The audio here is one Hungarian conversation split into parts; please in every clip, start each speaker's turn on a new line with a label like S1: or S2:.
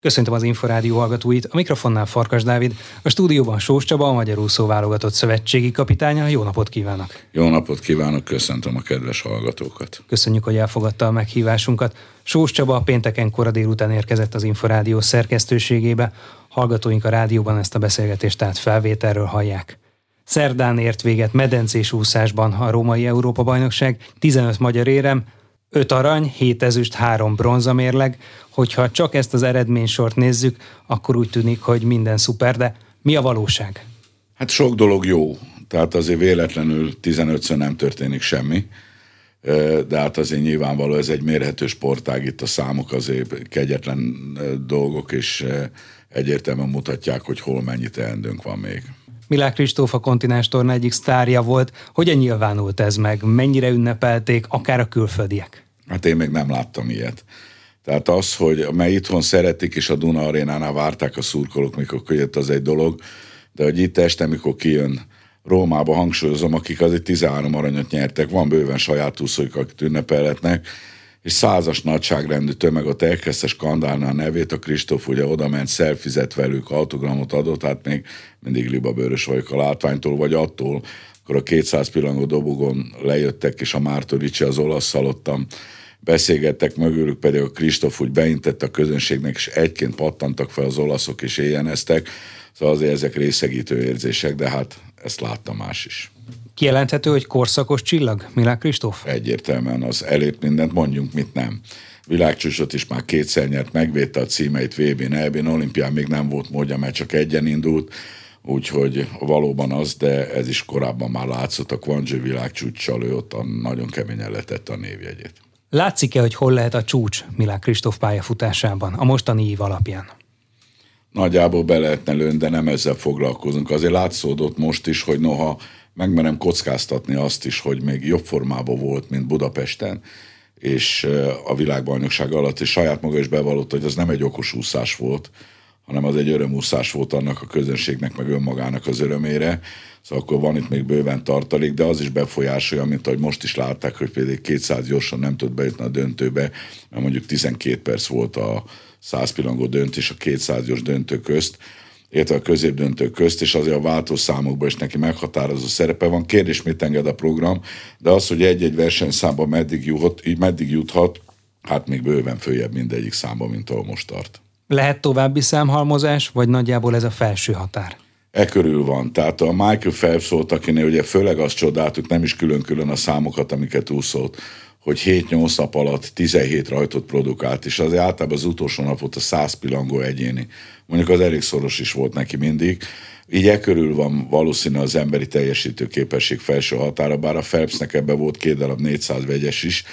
S1: Köszöntöm az Inforádió hallgatóit, a mikrofonnál Farkas Dávid, a stúdióban Sós Csaba, a Magyar Úszó válogatott szövetségi kapitánya. Jó napot kívánok!
S2: Jó napot kívánok, köszöntöm a kedves hallgatókat!
S1: Köszönjük, hogy elfogadta a meghívásunkat. Sós Csaba pénteken kora délután érkezett az Inforádió szerkesztőségébe. Hallgatóink a rádióban ezt a beszélgetést tehát felvételről hallják. Szerdán ért véget medencés úszásban a római Európa-bajnokság, 15 magyar érem, 5 arany, 7 ezüst, 3 bronzamérleg. Hogyha csak ezt az eredménysort nézzük, akkor úgy tűnik, hogy minden szuper, de mi a valóság?
S2: Hát sok dolog jó, tehát azért véletlenül 15-ször nem történik semmi, de hát azért nyilvánvaló ez egy mérhető sportág, itt a számok azért kegyetlen dolgok, és egyértelműen mutatják, hogy hol mennyi teendőnk van még.
S1: Milák Kristóf a kontinens torna egyik sztárja volt. Hogyan nyilvánult ez meg? Mennyire ünnepelték, akár a külföldiek?
S2: Hát én még nem láttam ilyet. Tehát az, hogy mely itthon szeretik, és a Duna arénánál várták a szurkolók, mikor kijött, az egy dolog, de hogy itt este, mikor kijön Rómába hangsúlyozom, akik azért 13 aranyat nyertek, van bőven saját úszóik, akik ünnepelhetnek, és százas nagyságrendű tömeg ott elkezdte skandálni a nevét, a Kristóf ugye oda ment, szelfizett velük, autogramot adott, hát még mindig libabőrös vagyok a látványtól, vagy attól, akkor a 200 pillangó dobogon lejöttek, és a Mártoricsi az olasz szalottam, beszélgettek mögülük, pedig a Kristóf úgy beintett a közönségnek, és egyként pattantak fel az olaszok, és éjjeneztek. Szóval azért ezek részegítő érzések, de hát ezt látta más is.
S1: Kijelenthető, hogy korszakos csillag, Milák Kristóf?
S2: Egyértelműen az elért mindent, mondjunk, mit nem. Világcsúcsot is már kétszer nyert, megvédte a címeit VB-n, EB-n, olimpián még nem volt módja, mert csak egyen indult, úgyhogy valóban az, de ez is korábban már látszott, a Guangzhou világcsúcssal ő ott a nagyon keményen letette a névjegyét.
S1: Látszik-e, hogy hol lehet a csúcs Milák Kristóf pályafutásában, a mostani év alapján?
S2: Nagyjából be lehetne lőni, de nem ezzel foglalkozunk. Azért látszódott most is, hogy noha megmerem kockáztatni azt is, hogy még jobb formában volt, mint Budapesten, és a világbajnokság alatt, és saját maga is bevallott, hogy az nem egy okos úszás volt, hanem az egy örömúszás volt annak a közönségnek, meg önmagának az örömére. Szóval akkor van itt még bőven tartalék, de az is befolyásolja, mint ahogy most is látták, hogy például 200 gyorsan nem tud bejutni a döntőbe, mert mondjuk 12 perc volt a 100 pillangó döntés a 200 gyors döntő közt, illetve a középdöntő közt, és azért a váltószámokban is neki meghatározó szerepe van. Kérdés, mit enged a program, de az, hogy egy-egy versenyszámban meddig juthat, így meddig juthat, hát még bőven följebb mindegyik számban, mint ahol most tart.
S1: Lehet további számhalmozás, vagy nagyjából ez a felső határ?
S2: E körül van. Tehát a Michael Phelps volt, akinél ugye főleg azt csodáltuk, nem is külön-külön a számokat, amiket úszott, hogy 7-8 nap alatt 17 rajtot produkált, és az általában az utolsó nap volt a 100 pilangó egyéni. Mondjuk az elég szoros is volt neki mindig. Így e körül van valószínű az emberi teljesítő képesség felső határa, bár a Phelpsnek ebbe volt két darab 400 vegyes is,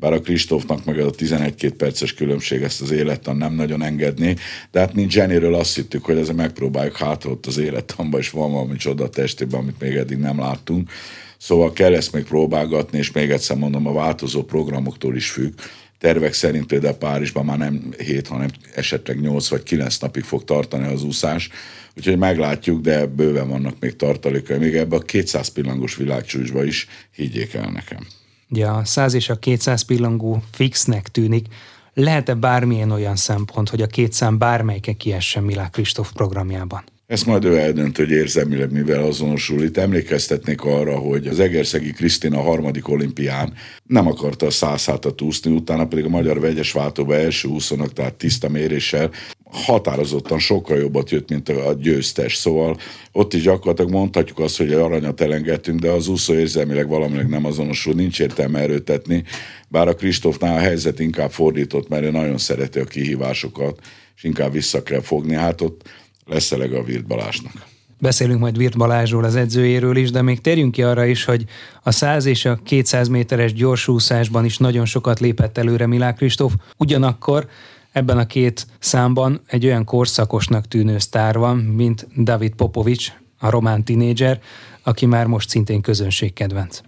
S2: bár a Kristófnak meg a 11-2 perces különbség ezt az élettan nem nagyon engedni, de hát mint Jennyről azt hittük, hogy ezzel megpróbáljuk hát ott az élettanba, és van valami csoda testében, amit még eddig nem láttunk. Szóval kell ezt még próbálgatni, és még egyszer mondom, a változó programoktól is függ. Tervek szerint például Párizsban már nem 7, hanem esetleg 8 vagy 9 napig fog tartani az úszás, úgyhogy meglátjuk, de bőven vannak még tartalékai, még ebbe a 200 pillangos világcsúcsba is, higgyék el nekem.
S1: Ugye a 100 és a 200 pillangó fixnek tűnik, lehet-e bármilyen olyan szempont, hogy a két szám bármelyike kiessen Milák Kristóf programjában?
S2: Ezt majd ő eldönt, hogy érzelmileg mivel azonosul. Itt emlékeztetnék arra, hogy az Egerszegi Krisztina a harmadik olimpián nem akarta a száz hátat úszni, utána pedig a magyar vegyes váltóba első úszonak, tehát tiszta méréssel határozottan sokkal jobbat jött, mint a győztes. Szóval ott is gyakorlatilag mondhatjuk azt, hogy aranyat elengedtünk, de az úszó érzelmileg valamileg nem azonosul, nincs értelme erőtetni, bár a Kristófnál a helyzet inkább fordított, mert ő nagyon szereti a kihívásokat, és inkább vissza kell fogni. Hát ott lesz eleg a Virt Balázsnak.
S1: Beszélünk majd Virt Balázsról, az edzőjéről is, de még térjünk ki arra is, hogy a 100 és a 200 méteres gyorsúszásban is nagyon sokat lépett előre Milák Kristóf. Ugyanakkor ebben a két számban egy olyan korszakosnak tűnő sztár van, mint David Popovics, a román tinédzser, aki már most szintén közönségkedvenc.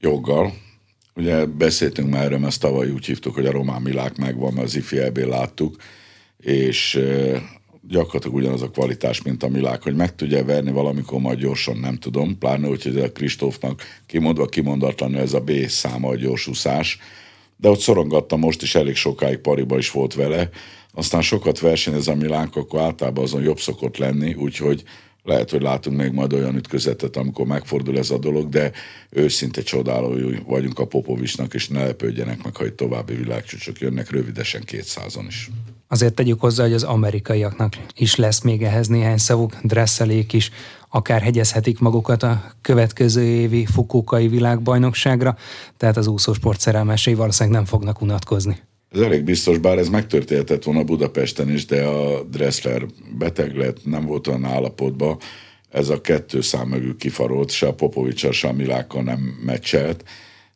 S2: Joggal. Ugye beszéltünk már erről, ezt tavaly úgy hívtuk, hogy a román milák megvan, mert az ifi láttuk, és gyakorlatilag ugyanaz a kvalitás, mint a Milák, hogy meg tudja verni valamikor majd gyorsan, nem tudom, pláne úgy, hogy a Kristófnak kimondva kimondatlanul ez a B száma a gyorsúszás, de ott szorongattam most is elég sokáig pariba is volt vele, aztán sokat versenyez a Milánk, akkor általában azon jobb szokott lenni, úgyhogy lehet, hogy látunk még majd olyan ütközetet, amikor megfordul ez a dolog, de őszinte csodálói vagyunk a Popovicsnak, és ne lepődjenek meg, ha egy további világcsúcsok jönnek röviden 200 is.
S1: Azért tegyük hozzá, hogy az amerikaiaknak is lesz még ehhez néhány szavuk, dresszelék is, akár hegyezhetik magukat a következő évi Fukukai világbajnokságra, tehát az úszósport szerelmesei valószínűleg nem fognak unatkozni.
S2: Ez elég biztos, bár ez megtörténhetett volna Budapesten is, de a Dressler beteg lett, nem volt olyan állapotban, ez a kettő szám mögül kifarolt, se a Popovicsal, se a Milákkal nem meccselt.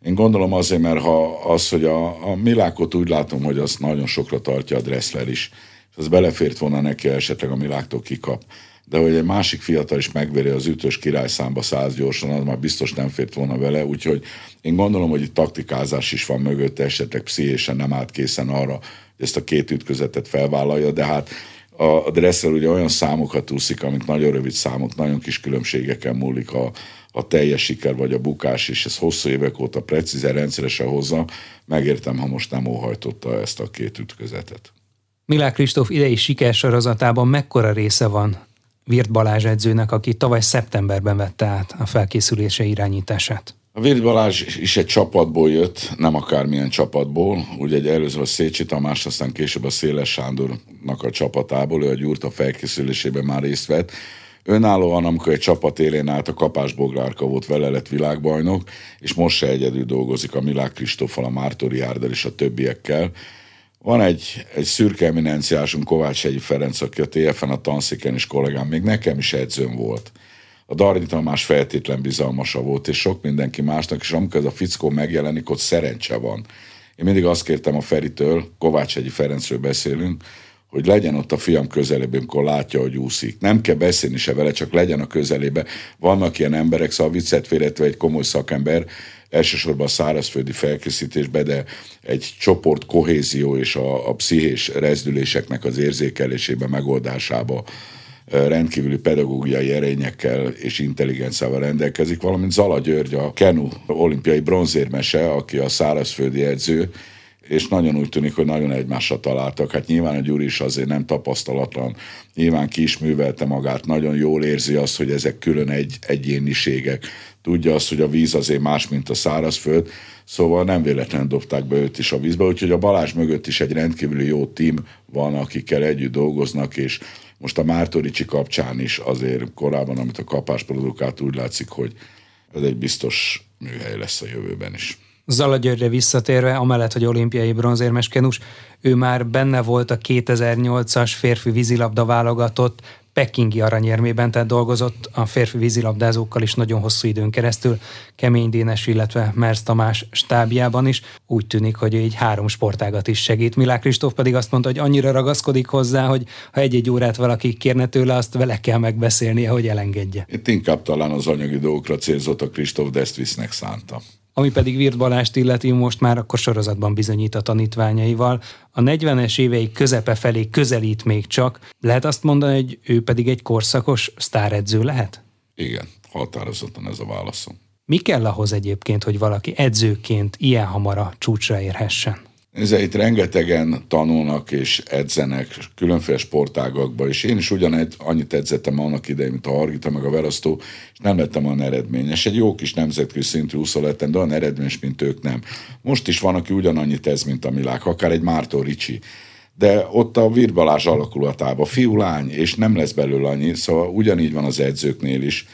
S2: Én gondolom azért, mert ha az, hogy a, a Milákot úgy látom, hogy azt nagyon sokra tartja a Dressler is, és az belefért volna neki, esetleg a Miláktól kikap de hogy egy másik fiatal is megveri az ütős királyszámba száz gyorsan, az már biztos nem fért volna vele, úgyhogy én gondolom, hogy itt taktikázás is van mögötte, esetleg pszichésen nem állt készen arra, hogy ezt a két ütközetet felvállalja, de hát a Dressel ugye olyan számokat úszik, amik nagyon rövid számok, nagyon kis különbségeken múlik a, a teljes siker vagy a bukás, és ez hosszú évek óta precízen, rendszeresen hozza. Megértem, ha most nem óhajtotta ezt a két ütközetet.
S1: Milák Kristóf idei sikersorozatában mekkora része van Virt Balázs edzőnek, aki tavaly szeptemberben vette át a felkészülése irányítását.
S2: A Virt Balázs is egy csapatból jött, nem akármilyen csapatból. Ugye egy előző a Szécsi Tamás, aztán később a Széles Sándornak a csapatából, ő a Gyurta felkészülésében már részt vett. Önállóan, amikor egy csapat élén állt, a Kapás Boglárka volt vele lett világbajnok, és most se egyedül dolgozik a Milák Kristóffal, a Mártori Árdel és a többiekkel. Van egy, egy szürke eminenciásunk, Kovács Egyi Ferenc, aki a TFN a tanszéken is kollégám, még nekem is edzőm volt. A Darni Tamás feltétlen bizalmasa volt, és sok mindenki másnak, és amikor ez a fickó megjelenik, ott szerencse van. Én mindig azt kértem a Feritől, Kovács Egyi Ferencről beszélünk, hogy legyen ott a fiam közelében, amikor látja, hogy úszik. Nem kell beszélni se vele, csak legyen a közelébe. Vannak ilyen emberek, szóval viccet félretve egy komoly szakember, elsősorban a szárazföldi felkészítésbe, de egy csoport kohézió és a, a pszichés rezdüléseknek az érzékelésében, megoldásába rendkívüli pedagógiai erényekkel és intelligenciával rendelkezik, valamint Zala György, a Kenu olimpiai bronzérmese, aki a szárazföldi edző, és nagyon úgy tűnik, hogy nagyon egymásra találtak. Hát nyilván a Gyuri is azért nem tapasztalatlan, nyilván ki is művelte magát, nagyon jól érzi azt, hogy ezek külön egy, egyéniségek. Tudja azt, hogy a víz azért más, mint a szárazföld, szóval nem véletlenül dobták be őt is a vízbe, úgyhogy a Balázs mögött is egy rendkívüli jó tím van, akikkel együtt dolgoznak, és most a Mártoricsi kapcsán is azért korábban, amit a kapás produkált, úgy látszik, hogy ez egy biztos műhely lesz a jövőben is.
S1: Zala visszatérve, amellett, hogy olimpiai bronzérmes kenus, ő már benne volt a 2008-as férfi vízilabda válogatott pekingi aranyérmében, tehát dolgozott a férfi vízilabdázókkal is nagyon hosszú időn keresztül, Kemény Dénes, illetve Mersz Tamás stábjában is. Úgy tűnik, hogy így három sportágat is segít. Milák Kristóf pedig azt mondta, hogy annyira ragaszkodik hozzá, hogy ha egy-egy órát valaki kérne tőle, azt vele kell megbeszélnie, hogy elengedje.
S2: Itt inkább talán az anyagi dolgokra célzott a Kristóf, de ezt visznek szánta.
S1: Ami pedig Virt Balást illeti, most már akkor sorozatban bizonyít a tanítványaival. A 40-es évei közepe felé közelít még csak. Lehet azt mondani, hogy ő pedig egy korszakos sztáredző lehet?
S2: Igen, határozottan ez a válaszom.
S1: Mi kell ahhoz egyébként, hogy valaki edzőként ilyen hamar a csúcsra érhessen?
S2: Nézze, itt rengetegen tanulnak és edzenek különféle sportágakba, és én is ugyanegy annyit edzettem annak idején, mint a Hargita, meg a Verasztó, és nem lettem olyan eredményes. Egy jó kis nemzetközi szintű úszó lettem, de olyan eredményes, mint ők nem. Most is van, aki ugyanannyit ez, mint a Milák, akár egy Mártó Ricsi de ott a virbalás alakulatában fiú, lány, és nem lesz belőle annyi, szóval ugyanígy van az edzőknél is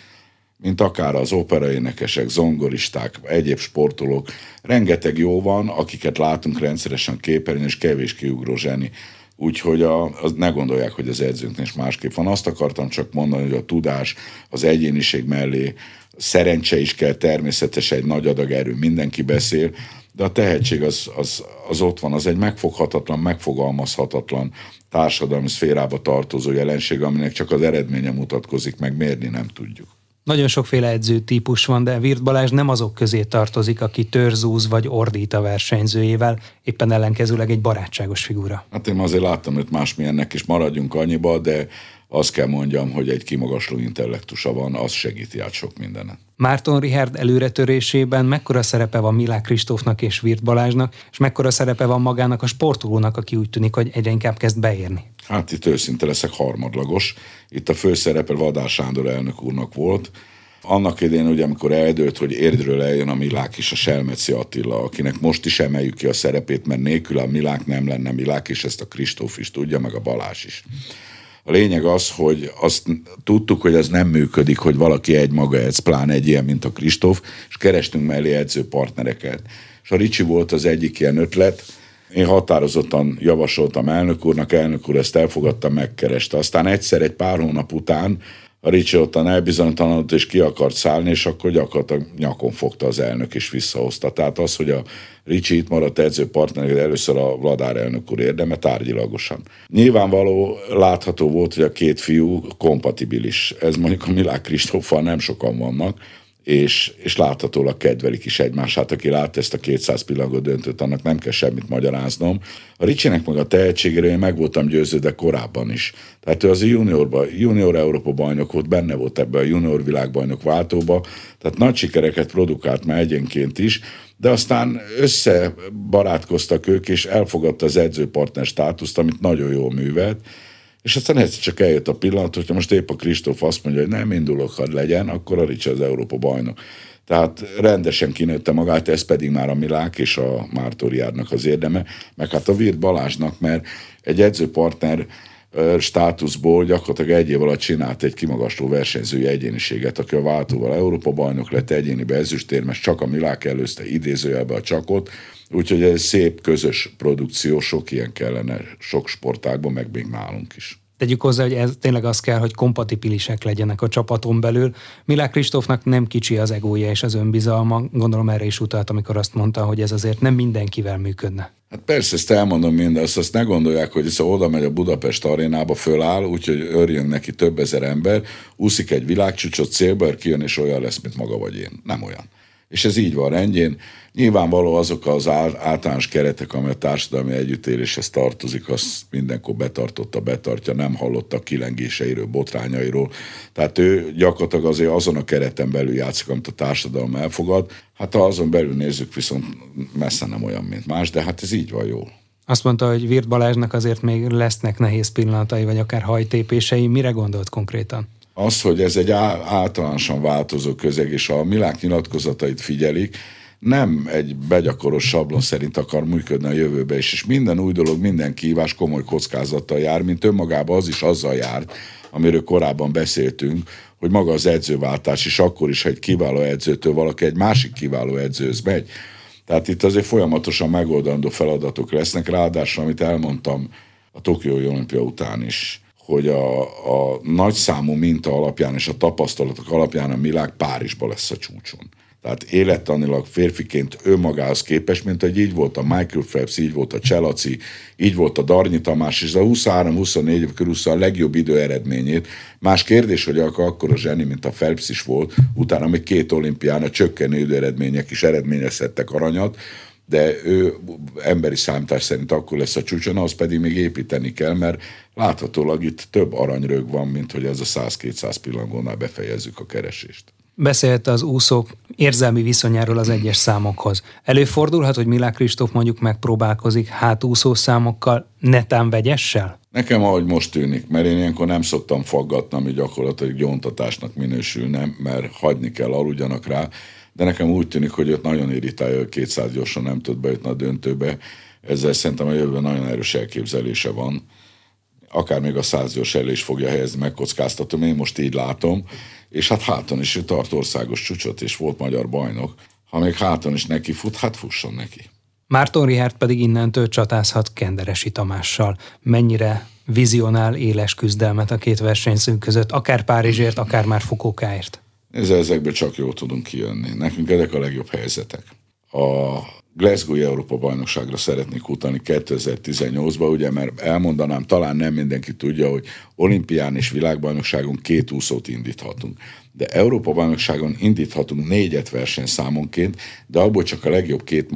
S2: mint akár az operaénekesek, zongoristák, egyéb sportolók. Rengeteg jó van, akiket látunk rendszeresen képernyőn, és kevés kiugró zseni. Úgyhogy a, az ne gondolják, hogy az edzőnknél is másképp van. Azt akartam csak mondani, hogy a tudás az egyéniség mellé szerencse is kell, természetesen egy nagy adag erő, mindenki beszél, de a tehetség az, az, az ott van, az egy megfoghatatlan, megfogalmazhatatlan társadalmi szférába tartozó jelenség, aminek csak az eredménye mutatkozik, meg mérni nem tudjuk.
S1: Nagyon sokféle edző típus van, de Virt Balázs nem azok közé tartozik, aki törzúz vagy ordít a versenyzőjével, éppen ellenkezőleg egy barátságos figura.
S2: Hát én azért láttam őt másmilyennek is maradjunk annyiba, de azt kell mondjam, hogy egy kimagasló intellektusa van, az segíti át sok mindenen.
S1: Márton Richard előretörésében mekkora szerepe van Milák Kristófnak és Virt Balázsnak, és mekkora szerepe van magának a sportolónak, aki úgy tűnik, hogy egyre inkább kezd beérni?
S2: Hát itt őszinte leszek harmadlagos. Itt a főszerepe Vadár Sándor elnök úrnak volt, annak idén, ugye, amikor eldőlt, hogy érdről eljön a Milák és a Selmeci Attila, akinek most is emeljük ki a szerepét, mert nélkül a Milák nem lenne Milák, és ezt a Kristóf is tudja, meg a Balás is. A lényeg az, hogy azt tudtuk, hogy ez nem működik, hogy valaki egy maga edz, pláne egy ilyen, mint a Kristóf, és kerestünk mellé edzőpartnereket. És a Ricsi volt az egyik ilyen ötlet, én határozottan javasoltam elnök úrnak, elnök úr ezt elfogadta, megkereste. Aztán egyszer egy pár hónap után a Ricsi ottan elbizonytalanodott és ki akart szállni, és akkor gyakorlatilag nyakon fogta az elnök és visszahozta. Tehát az, hogy a Ricsi itt maradt edzőpartner, először a Vladár elnök úr érdeme tárgyilagosan. Nyilvánvaló, látható volt, hogy a két fiú kompatibilis. Ez mondjuk a Milák Kristóffal nem sokan vannak, és, és láthatólag kedvelik is egymást. Hát aki látta ezt a 200 pillanatot döntött, annak nem kell semmit magyaráznom. A Ricsinek meg a tehetségére én meg voltam győződve korábban is. Tehát ő az a juniorba, junior Európa bajnok volt, benne volt ebbe a junior világbajnok váltóba, tehát nagy sikereket produkált már egyenként is, de aztán összebarátkoztak ők, és elfogadta az edzőpartner státuszt, amit nagyon jól művelt, és aztán egyszer csak eljött a pillanat, hogyha most épp a Kristóf azt mondja, hogy nem indulok, hadd legyen, akkor a Ricsi az Európa bajnok. Tehát rendesen kinőtte magát, ez pedig már a Milák és a Mártoriárnak az érdeme, meg hát a Virt Balázsnak, mert egy edzőpartner státuszból gyakorlatilag egy év alatt csinált egy kimagasló versenyzői egyéniséget, aki a váltóval Európa bajnok lett egyénibe ezüstérmes, csak a Milák előzte idézőjelbe a csakot, úgyhogy ez szép közös produkció, sok ilyen kellene sok sportágban, meg még nálunk is.
S1: Tegyük hozzá, hogy ez tényleg az kell, hogy kompatibilisek legyenek a csapaton belül. Milák Kristófnak nem kicsi az egója és az önbizalma, gondolom erre is utalt, amikor azt mondta, hogy ez azért nem mindenkivel működne.
S2: Hát persze, ezt elmondom mindezt, azt ne gondolják, hogy ez oda megy a Budapest arénába, föláll, úgyhogy örjön neki több ezer ember, úszik egy világcsúcsot célba, kijön, és olyan lesz, mint maga vagy én. Nem olyan. És ez így van rendjén. Nyilvánvaló azok az általános keretek, amely a társadalmi együttéléshez tartozik, azt mindenkor betartotta, betartja, nem hallotta kilengéseiről, botrányairól. Tehát ő gyakorlatilag azért azon a kereten belül játszik, amit a társadalom elfogad. Hát ha azon belül nézzük, viszont messze nem olyan, mint más, de hát ez így van jól.
S1: Azt mondta, hogy Virt Balázsnak azért még lesznek nehéz pillanatai, vagy akár hajtépései. Mire gondolt konkrétan?
S2: Az, hogy ez egy általánosan változó közeg, és a Milák nyilatkozatait figyelik, nem egy begyakoros sablon szerint akar működni a jövőbe is, és minden új dolog, minden kívás komoly kockázattal jár, mint önmagában az is azzal jár, amiről korábban beszéltünk, hogy maga az edzőváltás is akkor is, ha egy kiváló edzőtől valaki egy másik kiváló edzőhöz megy. Tehát itt azért folyamatosan megoldandó feladatok lesznek, ráadásul, amit elmondtam a Tokiói olimpia után is, hogy a, a nagyszámú minta alapján és a tapasztalatok alapján a világ Párizsba lesz a csúcson. Tehát élettanilag férfiként önmagához képest, mint hogy így volt a Michael Phelps, így volt a Cselaci, így volt a Darnyi Tamás, és a 23-24 év körül a legjobb idő eredményét. Más kérdés, hogy akkor a zseni, mint a Phelps is volt, utána még két olimpián a csökkenő idő eredmények is eredményezhettek aranyat, de ő emberi számítás szerint akkor lesz a csúcson, az pedig még építeni kell, mert láthatólag itt több aranyrög van, mint hogy ez a 100-200 pillangónál befejezzük a keresést.
S1: Beszélt az úszók érzelmi viszonyáról az egyes számokhoz. Előfordulhat, hogy Milák Kristóf mondjuk megpróbálkozik hátúszó számokkal, netán vegyessel?
S2: Nekem ahogy most tűnik, mert én ilyenkor nem szoktam faggatni, ami gyakorlatilag gyóntatásnak minősül, mert hagyni kell, aludjanak rá, de nekem úgy tűnik, hogy őt nagyon irritálja, hogy 200 gyorsan nem tud bejutni a döntőbe. Ezzel szerintem a jövőben nagyon erős elképzelése van. Akár még a 100 gyors elé is fogja helyezni, megkockáztatom, én most így látom. És hát háton is ő tart országos csúcsot, és volt magyar bajnok. Ha még háton is neki fut, hát fusson neki.
S1: Márton Richard pedig innentől csatázhat Kenderesi Tamással. Mennyire vizionál éles küzdelmet a két versenyzőnk között, akár Párizsért, akár már Fukókáért?
S2: Ezzel ezekből csak jól tudunk kijönni. Nekünk ezek a legjobb helyzetek. A Glasgow Európa bajnokságra szeretnék utalni 2018-ba, ugye, mert elmondanám, talán nem mindenki tudja, hogy olimpián és világbajnokságon két úszót indíthatunk. De Európa bajnokságon indíthatunk négyet versenyszámonként, de abból csak a legjobb két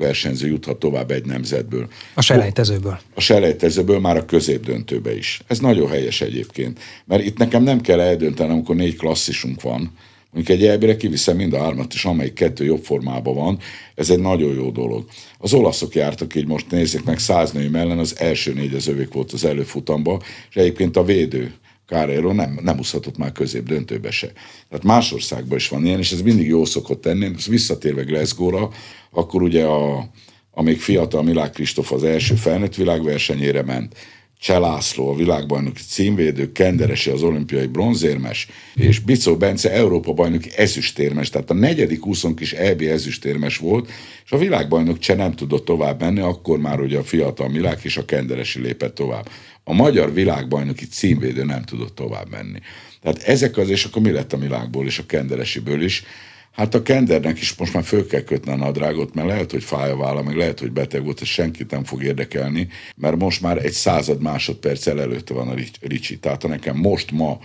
S2: versenyző juthat tovább egy nemzetből.
S1: A selejtezőből.
S2: A selejtezőből már a középdöntőbe is. Ez nagyon helyes egyébként, mert itt nekem nem kell eldöntenem, amikor négy klasszisunk van, Mondjuk egy elbire kiviszem mind a hármat, és amelyik kettő jobb formában van, ez egy nagyon jó dolog. Az olaszok jártak így, most nézzék meg, száz női ellen az első négy az övék volt az előfutamba, és egyébként a védő, Carrero nem, nem úszhatott már közép döntőbe se. Tehát más országban is van ilyen, és ez mindig jó szokott tenni. Visszatérve Glasgow-ra, akkor ugye a, amíg fiatal Milák Kristóf az első felnőtt világversenyére ment, Cselászló, a világbajnoki címvédő, Kenderesi az olimpiai bronzérmes, és Bicó Bence Európa bajnoki ezüstérmes, tehát a negyedik úszonk is EB ezüstérmes volt, és a világbajnok Cseh nem tudott tovább menni, akkor már ugye a fiatal Milák és a Kenderesi lépett tovább. A magyar világbajnoki címvédő nem tudott tovább menni. Tehát ezek az, és akkor mi lett a világból és a Kenderesiből is, Hát a kendernek is most már föl kell kötni a nadrágot, mert lehet, hogy fáj a válla, meg lehet, hogy beteg volt, és senkit nem fog érdekelni, mert most már egy század másodperccel előtte van a Ricsi. Tehát ha nekem most ma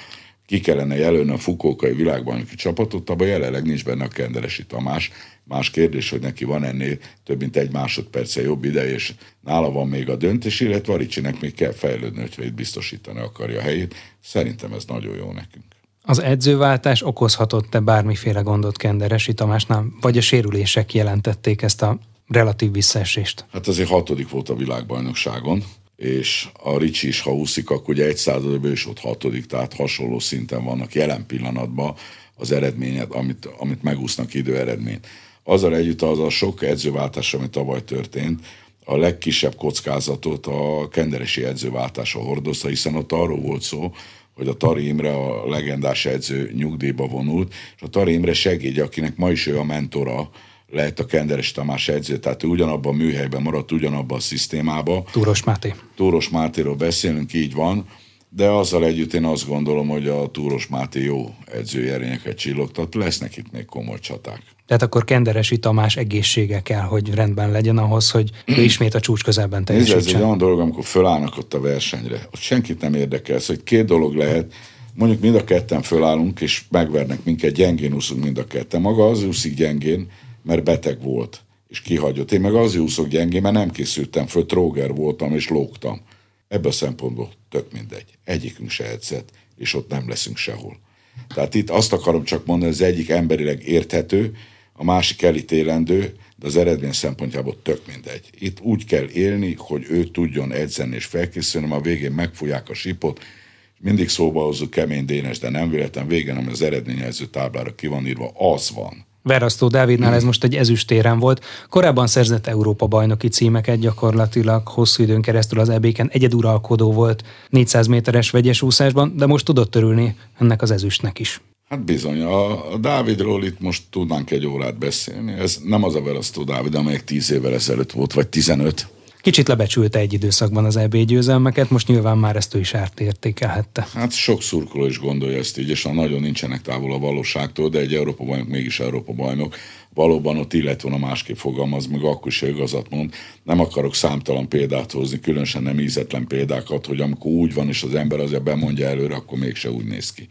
S2: ki kellene jelölni a fukókai világbajnoki csapatot, abban jelenleg nincs benne a Kenderesi Tamás. Más kérdés, hogy neki van ennél több mint egy másodperce jobb ideje, és nála van még a döntés, illetve a Ricsinek még kell fejlődni, hogyha itt biztosítani akarja a helyét. Szerintem ez nagyon jó nekünk.
S1: Az edzőváltás okozhatott-e bármiféle gondot Kenderesi Tamásnál, vagy a sérülések jelentették ezt a relatív visszaesést?
S2: Hát azért hatodik volt a világbajnokságon, és a Ricsi is, ha úszik, akkor ugye egy században is ott hatodik, tehát hasonló szinten vannak jelen pillanatban az eredményet, amit, amit megúsznak idő eredményt. Azzal együtt az a sok edzőváltás, ami tavaly történt, a legkisebb kockázatot a kenderesi edzőváltása hordozta, hiszen ott arról volt szó, hogy a Tari Imre a legendás edző nyugdíjba vonult, és a Tari Imre segédje, akinek ma is ő a mentora, lehet a Kenderes Tamás edző, tehát ő ugyanabban a műhelyben maradt, ugyanabban a szisztémában.
S1: Túros Máté.
S2: Túros Mátéról beszélünk, így van, de azzal együtt én azt gondolom, hogy a Túros Máté jó edzőjerényeket csillogtat, lesznek itt még komoly csaták.
S1: Tehát akkor Kenderesi Tamás egészsége kell, hogy rendben legyen ahhoz, hogy ő ismét a csúcs közelben teljesítsen.
S2: Nézd, ez egy olyan dolog, amikor fölállnak ott a versenyre. Ott senkit nem érdekel, hogy két dolog lehet. Mondjuk mind a ketten fölállunk, és megvernek minket, gyengén úszunk mind a ketten. Maga az úszik gyengén, mert beteg volt, és kihagyott. Én meg az úszok gyengén, mert nem készültem föl, tróger voltam, és lógtam. Ebből a szempontból tök mindegy. Egyikünk se edzett, és ott nem leszünk sehol. Tehát itt azt akarom csak mondani, az egyik emberileg érthető, a másik elítélendő, de az eredmény szempontjából tök mindegy. Itt úgy kell élni, hogy ő tudjon edzeni és felkészülni, a végén megfújják a sipot, mindig szóba hozzuk kemény Dénes, de nem véletlen végén, ami az eredményező táblára ki van írva, az van.
S1: Verasztó Dávidnál ez most egy ezüstéren volt. Korábban szerzett Európa bajnoki címeket gyakorlatilag hosszú időn keresztül az ebéken egyeduralkodó volt 400 méteres vegyes úszásban, de most tudott törülni ennek az ezüstnek is.
S2: Hát bizony, a, a Dávidról itt most tudnánk egy órát beszélni. Ez nem az a Verasztó Dávid, amelyik 10 évvel ezelőtt volt, vagy 15.
S1: Kicsit lebecsülte egy időszakban az EB győzelmeket, most nyilván már ezt ő is ártértékelhette.
S2: Hát sok szurkoló is gondolja ezt így, és nagyon nincsenek távol a valóságtól, de egy Európa bajnok mégis Európa bajnok. Valóban ott illet volna másképp fogalmaz, meg akkor is igazat mond. Nem akarok számtalan példát hozni, különösen nem ízetlen példákat, hogy amikor úgy van, és az ember azért bemondja előre, akkor mégse úgy néz ki.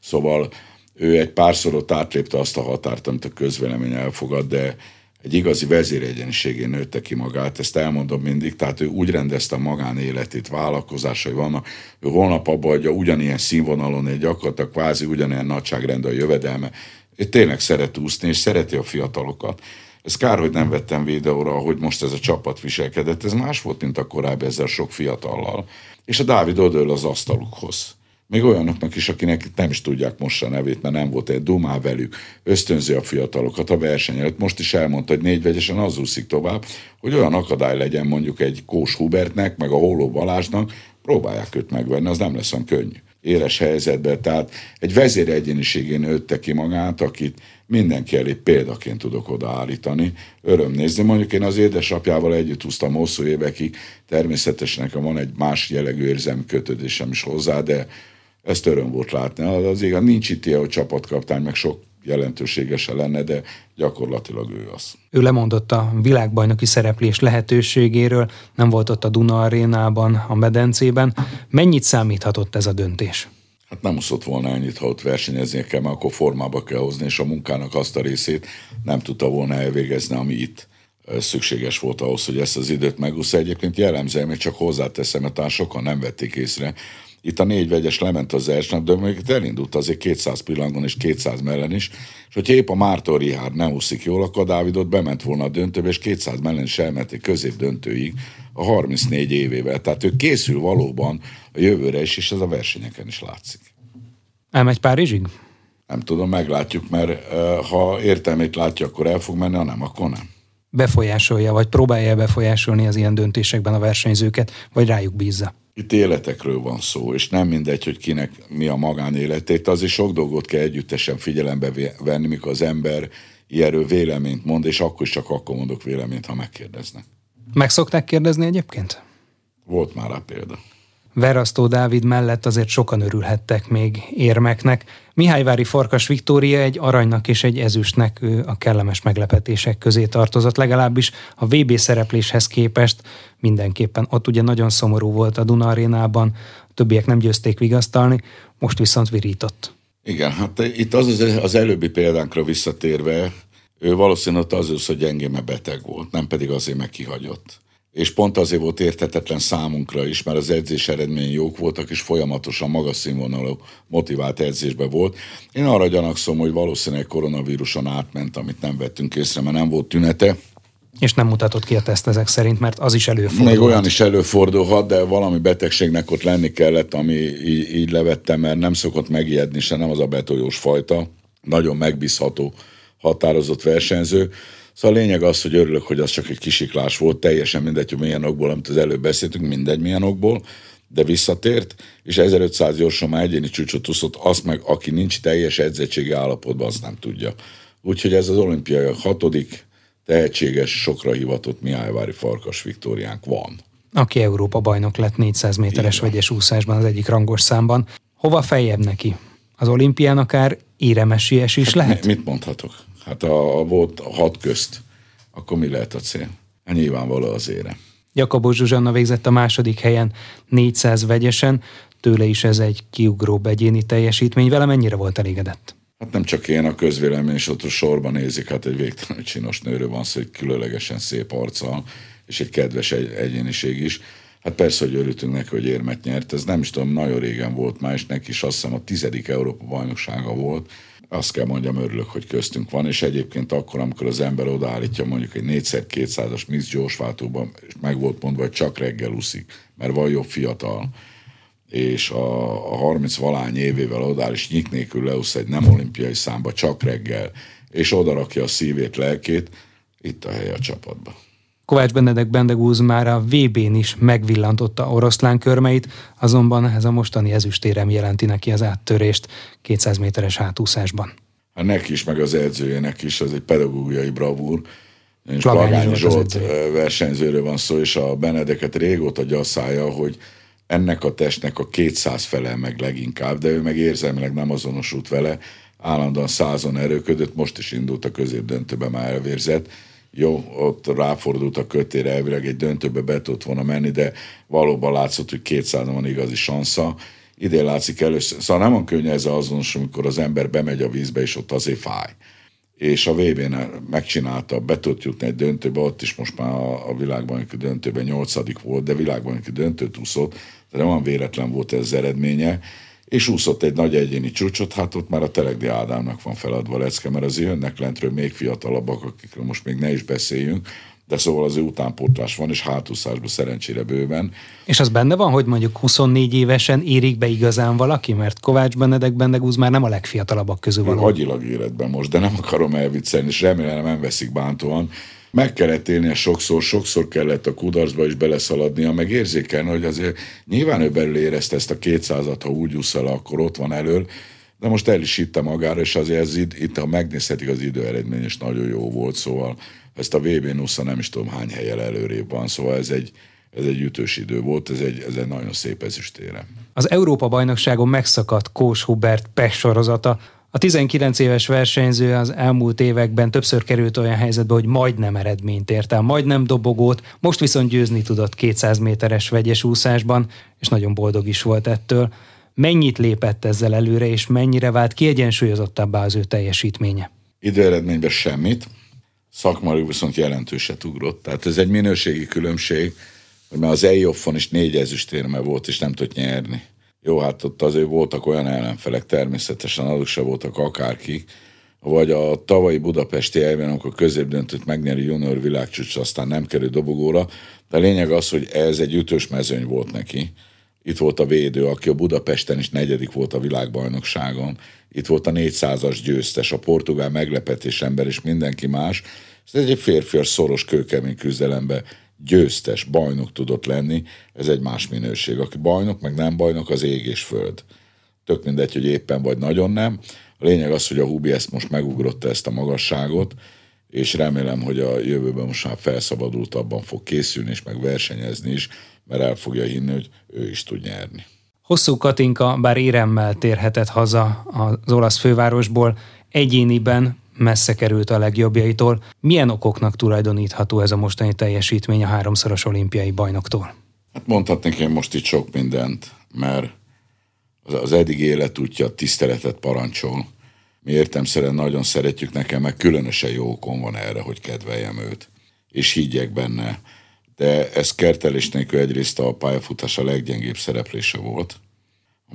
S2: Szóval ő egy párszor ott átlépte azt a határt, amit a közvélemény elfogad, de egy igazi vezéregyeniségén nőtte ki magát, ezt elmondom mindig, tehát ő úgy rendezte a magánéletét, vállalkozásai vannak, ő holnap abba adja ugyanilyen színvonalon, egy gyakorlatilag kvázi ugyanilyen nagyságrend a jövedelme. Ő tényleg szeret úszni, és szereti a fiatalokat. Ez kár, hogy nem vettem videóra, hogy most ez a csapat viselkedett. Ez más volt, mint a korábbi ezzel sok fiatallal. És a Dávid odől az asztalukhoz még olyanoknak is, akinek nem is tudják most a nevét, mert nem volt egy dumá velük, ösztönzi a fiatalokat a verseny előtt. Most is elmondta, hogy négy vegyesen az úszik tovább, hogy olyan akadály legyen mondjuk egy Kós Hubertnek, meg a Hóló Balázsnak, próbálják őt megvenni, az nem lesz olyan könnyű. Éles helyzetben, tehát egy vezér egyéniségén nőtte ki magát, akit mindenki elé példaként tudok odaállítani. Öröm nézni. Mondjuk én az édesapjával együtt húztam hosszú évekig, természetesen nekem van egy más jellegű érzelmi kötődésem is hozzá, de ezt öröm volt látni. Az igaz, nincs itt ilyen, hogy csapatkaptány, meg sok jelentősége se lenne, de gyakorlatilag ő az.
S1: Ő lemondott a világbajnoki szereplés lehetőségéről, nem volt ott a Duna arénában, a medencében. Mennyit számíthatott ez a döntés?
S2: Hát nem uszott volna ennyit, ha ott versenyezni kell, mert akkor formába kell hozni, és a munkának azt a részét nem tudta volna elvégezni, ami itt szükséges volt ahhoz, hogy ezt az időt megúszza. Egyébként jellemzően még csak hozzáteszem, mert sokan nem vették észre, itt a négy vegyes lement az első de még elindult azért 200 pillangon és 200 mellen is, és hogyha épp a Márton Rihárd nem úszik jól, akkor Dávidot bement volna a döntőbe, és 200 mellen is elmenték közép döntőig a 34 évével. Tehát ő készül valóban a jövőre is, és ez a versenyeken is látszik.
S1: Elmegy Párizsig?
S2: Nem tudom, meglátjuk, mert ha értelmét látja, akkor el fog menni, ha nem, akkor nem.
S1: Befolyásolja, vagy próbálja befolyásolni az ilyen döntésekben a versenyzőket, vagy rájuk bízza?
S2: Itt életekről van szó, és nem mindegy, hogy kinek mi a magánéletét, azért sok dolgot kell együttesen figyelembe venni, mikor az ember ilyenről véleményt mond, és akkor is csak akkor mondok véleményt, ha megkérdeznek.
S1: Meg szokták kérdezni egyébként?
S2: Volt már rá példa.
S1: Verasztó Dávid mellett azért sokan örülhettek még érmeknek. Mihályvári Farkas Viktória egy aranynak és egy ezüstnek ő a kellemes meglepetések közé tartozott, legalábbis a VB szerepléshez képest mindenképpen. Ott ugye nagyon szomorú volt a Duna arénában, a többiek nem győzték vigasztalni, most viszont virított.
S2: Igen, hát itt az, az, előbbi példánkra visszatérve, ő valószínűleg az, hogy gyengé, mert beteg volt, nem pedig azért, meg kihagyott és pont azért volt értetetlen számunkra is, mert az edzés eredmény jók voltak, és folyamatosan magas színvonalú motivált edzésbe volt. Én arra gyanakszom, hogy valószínűleg koronavíruson átment, amit nem vettünk észre, mert nem volt tünete.
S1: És nem mutatott ki a teszt ezek szerint, mert az is előfordulhat.
S2: Még olyan is előfordulhat, de valami betegségnek ott lenni kellett, ami így, így levettem, mert nem szokott megijedni, se nem az a betoljós fajta. Nagyon megbízható, határozott versenyző. Szóval a lényeg az, hogy örülök, hogy az csak egy kisiklás volt, teljesen mindegy, hogy milyen okból, amit az előbb beszéltünk, mindegy milyen okból, de visszatért, és 1500 gyorsan már egyéni csúcsot úszott, azt meg, aki nincs teljes edzettségi állapotban, azt nem tudja. Úgyhogy ez az olimpiai hatodik tehetséges, sokra hivatott Mihályvári Farkas Viktóriánk van.
S1: Aki Európa bajnok lett 400 méteres vegyes úszásban az egyik rangos számban. Hova feljebb neki? Az olimpián akár éremesies is hát lehet?
S2: Mit mondhatok? Hát a, a volt a hat közt, akkor mi lehet a cél? Hát nyilvánvaló az ére.
S1: Jakabos Zsuzsanna végzett a második helyen 400 vegyesen, tőle is ez egy kiugró egyéni teljesítmény. Vele mennyire volt elégedett?
S2: Hát nem csak én, a közvélemény is ott sorban nézik, hát egy végtelenül csinos nőről van szó, egy különlegesen szép arccal, és egy kedves egy, egyéniség is. Hát persze, hogy örültünk neki, hogy érmet nyert, ez nem is tudom, nagyon régen volt már, és neki is azt hiszem a tizedik Európa bajnoksága volt, azt kell mondjam, örülök, hogy köztünk van, és egyébként akkor, amikor az ember odaállítja mondjuk egy 4x200-as Miss gyorsváltóban, és meg volt mondva, hogy csak reggel úszik, mert van jobb fiatal, és a, a 30 valány évével odáll, és nyik nélkül leúsz egy nem olimpiai számba, csak reggel, és odarakja a szívét, lelkét, itt a hely a csapatban.
S1: Kovács Benedek Bendegúz már a VB-n is megvillantotta oroszlán körmeit, azonban ez a mostani ezüstérem jelenti neki az áttörést 200 méteres hátúszásban.
S2: Hát neki is, meg az edzőjének is, az egy pedagógiai bravúr. Plagány Zsolt versenyzőről van szó, és a Benedeket régóta gyaszálja, hogy ennek a testnek a 200 felel meg leginkább, de ő meg érzelmileg nem azonosult vele, állandóan százon erőködött, most is indult a középdöntőbe, már elvérzett, jó, ott ráfordult a kötére, elvileg egy döntőbe be tudott volna menni, de valóban látszott, hogy 200 van igazi sansza. Idén látszik először, szóval nem van könnyű ez azonos, amikor az ember bemegy a vízbe, és ott azért fáj. És a VB-n megcsinálta, be tudott jutni egy döntőbe, ott is most már a, a világbajnoki döntőben nyolcadik volt, de világbajnoki döntőt úszott, de nem van véletlen volt ez az eredménye és úszott egy nagy egyéni csúcsot, hát ott már a Telegdi Ádámnak van feladva lecke, mert az jönnek lentről még fiatalabbak, akikről most még ne is beszéljünk, de szóval az ő utánpótlás van, és hátúszásban szerencsére bőven.
S1: És az benne van, hogy mondjuk 24 évesen érik be igazán valaki, mert Kovács Benedek Bendegúz már nem a legfiatalabbak közül van.
S2: Agyilag életben most, de nem akarom elviccelni, és remélem nem veszik bántóan meg kellett élnie sokszor, sokszor kellett a kudarcba is beleszaladnia, meg érzékelni, hogy azért nyilván ő belül érezte ezt a 200-at, ha úgy úszol, akkor ott van elől, de most el is hitte magára, és azért ez itt, itt ha megnézhetik az időeredmény, és nagyon jó volt, szóval ezt a VB-n úszta nem is tudom hány helyel előrébb van, szóval ez egy, ez egy ütős idő volt, ez egy, ez egy nagyon szép ezüstére.
S1: Az Európa-bajnokságon megszakadt Kós Hubert Pech sorozata, a 19 éves versenyző az elmúlt években többször került olyan helyzetbe, hogy majdnem eredményt ért el, majdnem dobogót, most viszont győzni tudott 200 méteres vegyes úszásban, és nagyon boldog is volt ettől. Mennyit lépett ezzel előre, és mennyire vált kiegyensúlyozottabbá az ő teljesítménye?
S2: Időeredményben semmit. szakmai viszont jelentőset ugrott. Tehát ez egy minőségi különbség, már az EIOF-on is négy ezüstérme volt, és nem tudott nyerni. Jó, hát ott azért voltak olyan ellenfelek, természetesen azok se voltak akárkik, vagy a tavalyi budapesti elven, amikor középdöntőt megnyeri junior világcsúcs, aztán nem kerül dobogóra, de a lényeg az, hogy ez egy ütős mezőny volt neki. Itt volt a védő, aki a Budapesten is negyedik volt a világbajnokságon. Itt volt a 400-as győztes, a portugál meglepetés ember és mindenki más. Ez egy férfias szoros kőkemény küzdelembe győztes, bajnok tudott lenni, ez egy más minőség. Aki bajnok, meg nem bajnok, az ég és föld. Tök mindegy, hogy éppen vagy nagyon nem. A lényeg az, hogy a Hubi ezt most megugrotta ezt a magasságot, és remélem, hogy a jövőben most már felszabadultabban fog készülni, és meg versenyezni is, mert el fogja hinni, hogy ő is tud nyerni.
S1: Hosszú Katinka bár éremmel térhetett haza az olasz fővárosból, egyéniben messze került a legjobbjaitól. Milyen okoknak tulajdonítható ez a mostani teljesítmény a háromszoros olimpiai bajnoktól?
S2: Hát mondhatnék én most itt sok mindent, mert az eddig életútja tiszteletet parancsol. Mi értemszerűen nagyon szeretjük nekem, meg különösen jó okom van erre, hogy kedveljem őt, és higgyek benne. De ez kertelés nélkül egyrészt a pályafutás a leggyengébb szereplése volt,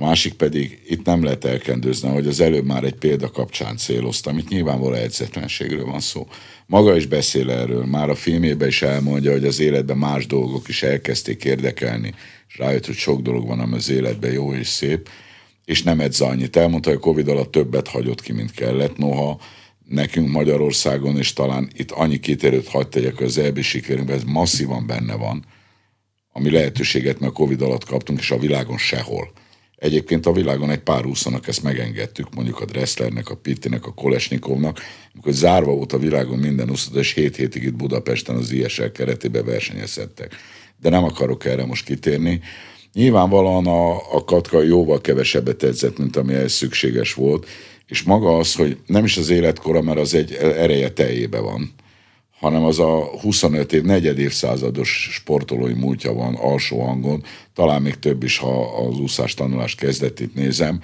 S2: a másik pedig, itt nem lehet elkendőzni, hogy az előbb már egy példa kapcsán céloztam, itt nyilvánvaló edzetlenségről van szó. Maga is beszél erről, már a filmjében is elmondja, hogy az életben más dolgok is elkezdték érdekelni, és rájött, hogy sok dolog van, ami az életben jó és szép, és nem edz annyit. Elmondta, hogy a Covid alatt többet hagyott ki, mint kellett, noha nekünk Magyarországon, és talán itt annyi kitérőt hagyd tegyek, az EB sikerünkben ez masszívan benne van, ami lehetőséget meg a Covid alatt kaptunk, és a világon sehol. Egyébként a világon egy pár úszonak ezt megengedtük, mondjuk a Dresslernek, a Pittinek, a Kolesnikovnak, amikor zárva volt a világon minden úszó, és 7 hétig itt Budapesten az ISL keretében versenyezhettek. De nem akarok erre most kitérni. Nyilvánvalóan a, a Katka jóval kevesebbet edzett, mint ami ez szükséges volt, és maga az, hogy nem is az életkora, mert az egy ereje teljébe van, hanem az a 25 év, negyed évszázados sportolói múltja van alsó hangon, talán még több is, ha az úszás tanulás kezdetét nézem.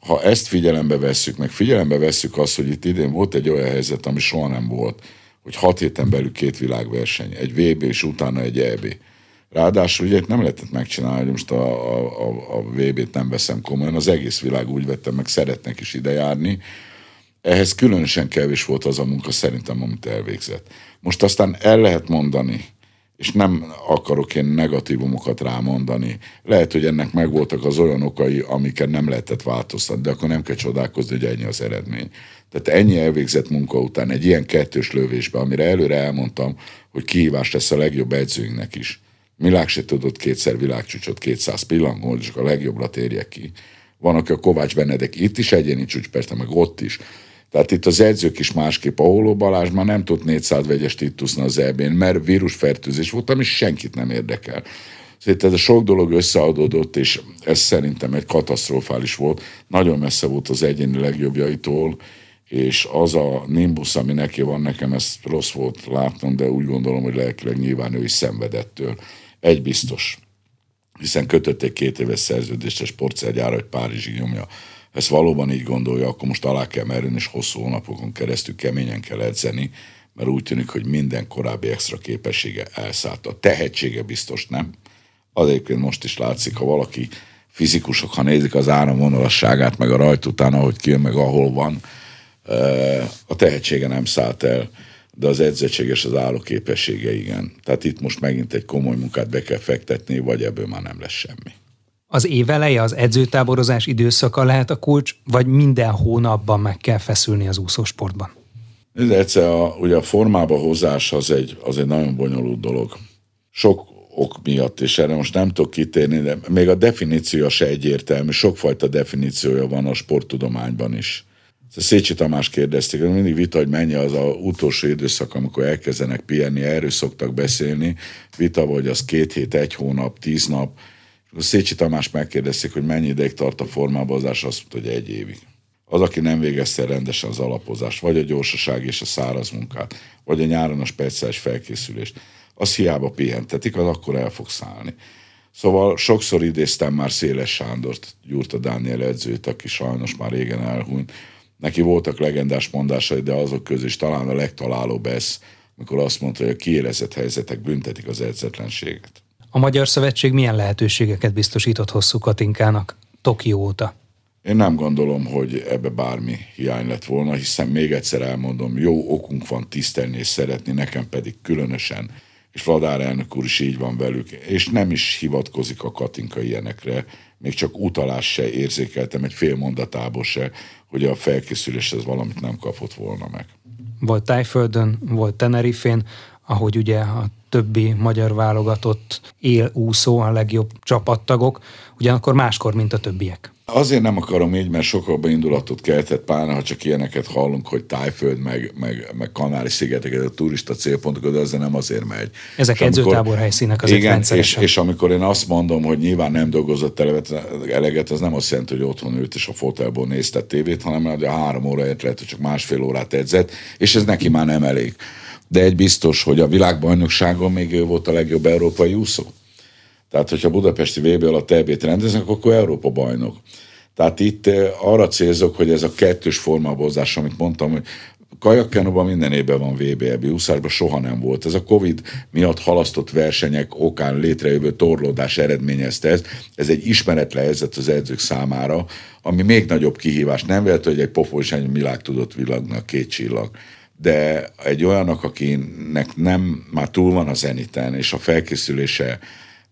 S2: Ha ezt figyelembe vesszük, meg figyelembe vesszük azt, hogy itt idén volt egy olyan helyzet, ami soha nem volt, hogy hat héten belül két világverseny, egy VB és utána egy EB. Ráadásul ugye nem lehetett megcsinálni, hogy most a, a, a VB-t nem veszem komolyan, az egész világ úgy vettem meg, szeretnek is ide járni, ehhez különösen kevés volt az a munka szerintem, amit elvégzett. Most aztán el lehet mondani, és nem akarok én negatívumokat rámondani. Lehet, hogy ennek megvoltak az olyan okai, amiket nem lehetett változtatni, de akkor nem kell csodálkozni, hogy ennyi az eredmény. Tehát ennyi elvégzett munka után egy ilyen kettős lövésbe, amire előre elmondtam, hogy kihívás lesz a legjobb edzőinknek is. Milák se tudott kétszer világcsúcsot 200 pillangol, csak a legjobbra térjek ki. Van, aki a Kovács Benedek itt is egyéni csúcs, persze, meg ott is. Tehát itt az edzők is másképp. A Holó Balázs már nem tud 400 vegyes tituszni az eb mert vírusfertőzés volt, ami senkit nem érdekel. Szóval ez a sok dolog összeadódott, és ez szerintem egy katasztrofális volt. Nagyon messze volt az egyéni legjobbjaitól, és az a nimbus, ami neki van, nekem ez rossz volt látnom, de úgy gondolom, hogy lelkileg nyilván ő is szenvedettől. Egy biztos, hiszen kötötték két éves szerződést a sportszergyára, hogy Párizsig nyomja ezt valóban így gondolja, akkor most alá kell merülni, és hosszú hónapokon keresztül keményen kell edzeni, mert úgy tűnik, hogy minden korábbi extra képessége elszállt. A tehetsége biztos nem. Az egyébként most is látszik, ha valaki fizikusok, ha nézik az áramvonalasságát, meg a rajt után, ahogy kijön, meg ahol van, a tehetsége nem szállt el, de az edzettség és az állóképessége igen. Tehát itt most megint egy komoly munkát be kell fektetni, vagy ebből már nem lesz semmi.
S1: Az év eleje, az edzőtáborozás időszaka lehet a kulcs, vagy minden hónapban meg kell feszülni az úszósportban?
S2: Ez egyszer a, ugye a formába hozás az egy, az egy nagyon bonyolult dolog. Sok ok miatt, és erre most nem tudok kitérni, de még a definíció se egyértelmű, sokfajta definíciója van a sporttudományban is. Szécsi Tamás kérdezték, hogy mindig vita, hogy mennyi az a utolsó időszak, amikor elkezdenek pihenni, erről szoktak beszélni. Vita, vagy az két hét, egy hónap, tíz nap, a Szécsi Tamás megkérdezték, hogy mennyi ideig tart a formálbozás, azt mondta, hogy egy évig. Az, aki nem végezte rendesen az alapozást, vagy a gyorsaság és a száraz munkát, vagy a nyáron a speciális felkészülést, az hiába pihentetik, az akkor el fog szállni. Szóval sokszor idéztem már Széles Sándort, Gyurta Dániel edzőt, aki sajnos már régen elhunyt, Neki voltak legendás mondásai, de azok közül is talán a legtalálóbb ez, amikor azt mondta, hogy a kiélezett helyzetek büntetik az edzetlenséget.
S1: A Magyar Szövetség milyen lehetőségeket biztosított hosszú Katinkának Tokió óta?
S2: Én nem gondolom, hogy ebbe bármi hiány lett volna, hiszen még egyszer elmondom, jó okunk van tisztelni és szeretni, nekem pedig különösen, és Vladár elnök úr is így van velük, és nem is hivatkozik a Katinka ilyenekre, még csak utalás se érzékeltem egy fél mondatából se, hogy a felkészülés ez valamit nem kapott volna meg.
S1: Volt Tájföldön, volt Tenerifén, ahogy ugye a többi magyar válogatott él úszó, a legjobb csapattagok, ugyanakkor máskor, mint a többiek.
S2: Azért nem akarom így, mert sokkal indulatot keltett pár, ha csak ilyeneket hallunk, hogy Tájföld, meg, meg, meg Kanári-szigeteket, a turista célpontokat, de ezzel nem azért megy.
S1: Ezek edzőtábor helyszínek az
S2: igen, és, és, amikor én azt mondom, hogy nyilván nem dolgozott eleget, az nem azt jelenti, hogy otthon ült és a fotelból nézte tévét, hanem hogy a három óráért lehet, hogy csak másfél órát edzett, és ez neki már nem elég. De egy biztos, hogy a világbajnokságon még ő volt a legjobb európai úszó. Tehát, hogyha Budapesti VB alatt EB-t rendeznek, akkor Európa bajnok. Tehát itt eh, arra célzok, hogy ez a kettős formabozás, amit mondtam, hogy kajakkenóban minden évben van VB, ebbi úszásban soha nem volt. Ez a Covid miatt halasztott versenyek okán létrejövő torlódás eredményezte ez. Ez egy ismeretlen helyzet az edzők számára, ami még nagyobb kihívás. Nem vélt, hogy egy popós egy világ tudott villagnak két csillag de egy olyanok, akinek nem, már túl van a zeniten, és a felkészülése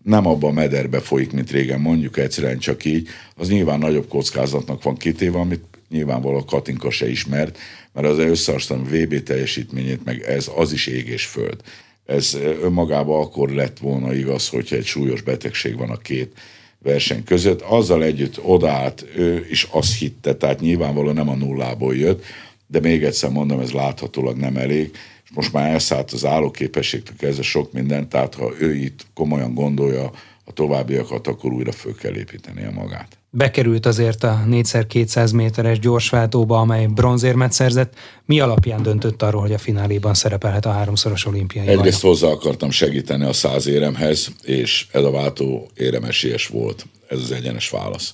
S2: nem abban a mederbe folyik, mint régen, mondjuk egyszerűen csak így, az nyilván nagyobb kockázatnak van kitéve, amit nyilvánvalóan Katinka se ismert, mert az összehasonlítom VB teljesítményét, meg ez az is ég és föld. Ez önmagában akkor lett volna igaz, hogyha egy súlyos betegség van a két verseny között. Azzal együtt odaállt, ő is azt hitte, tehát nyilvánvalóan nem a nullából jött, de még egyszer mondom, ez láthatólag nem elég, és most már elszállt az állóképességtől kezdve sok minden, tehát ha ő itt komolyan gondolja a továbbiakat, akkor újra föl kell építenie magát.
S1: Bekerült azért a 4x200 méteres gyorsváltóba, amely bronzérmet szerzett. Mi alapján döntött arról, hogy a fináléban szerepelhet a háromszoros olimpiai
S2: Egyrészt hozzá akartam segíteni a száz éremhez, és ez a váltó éremesélyes volt. Ez az egyenes válasz.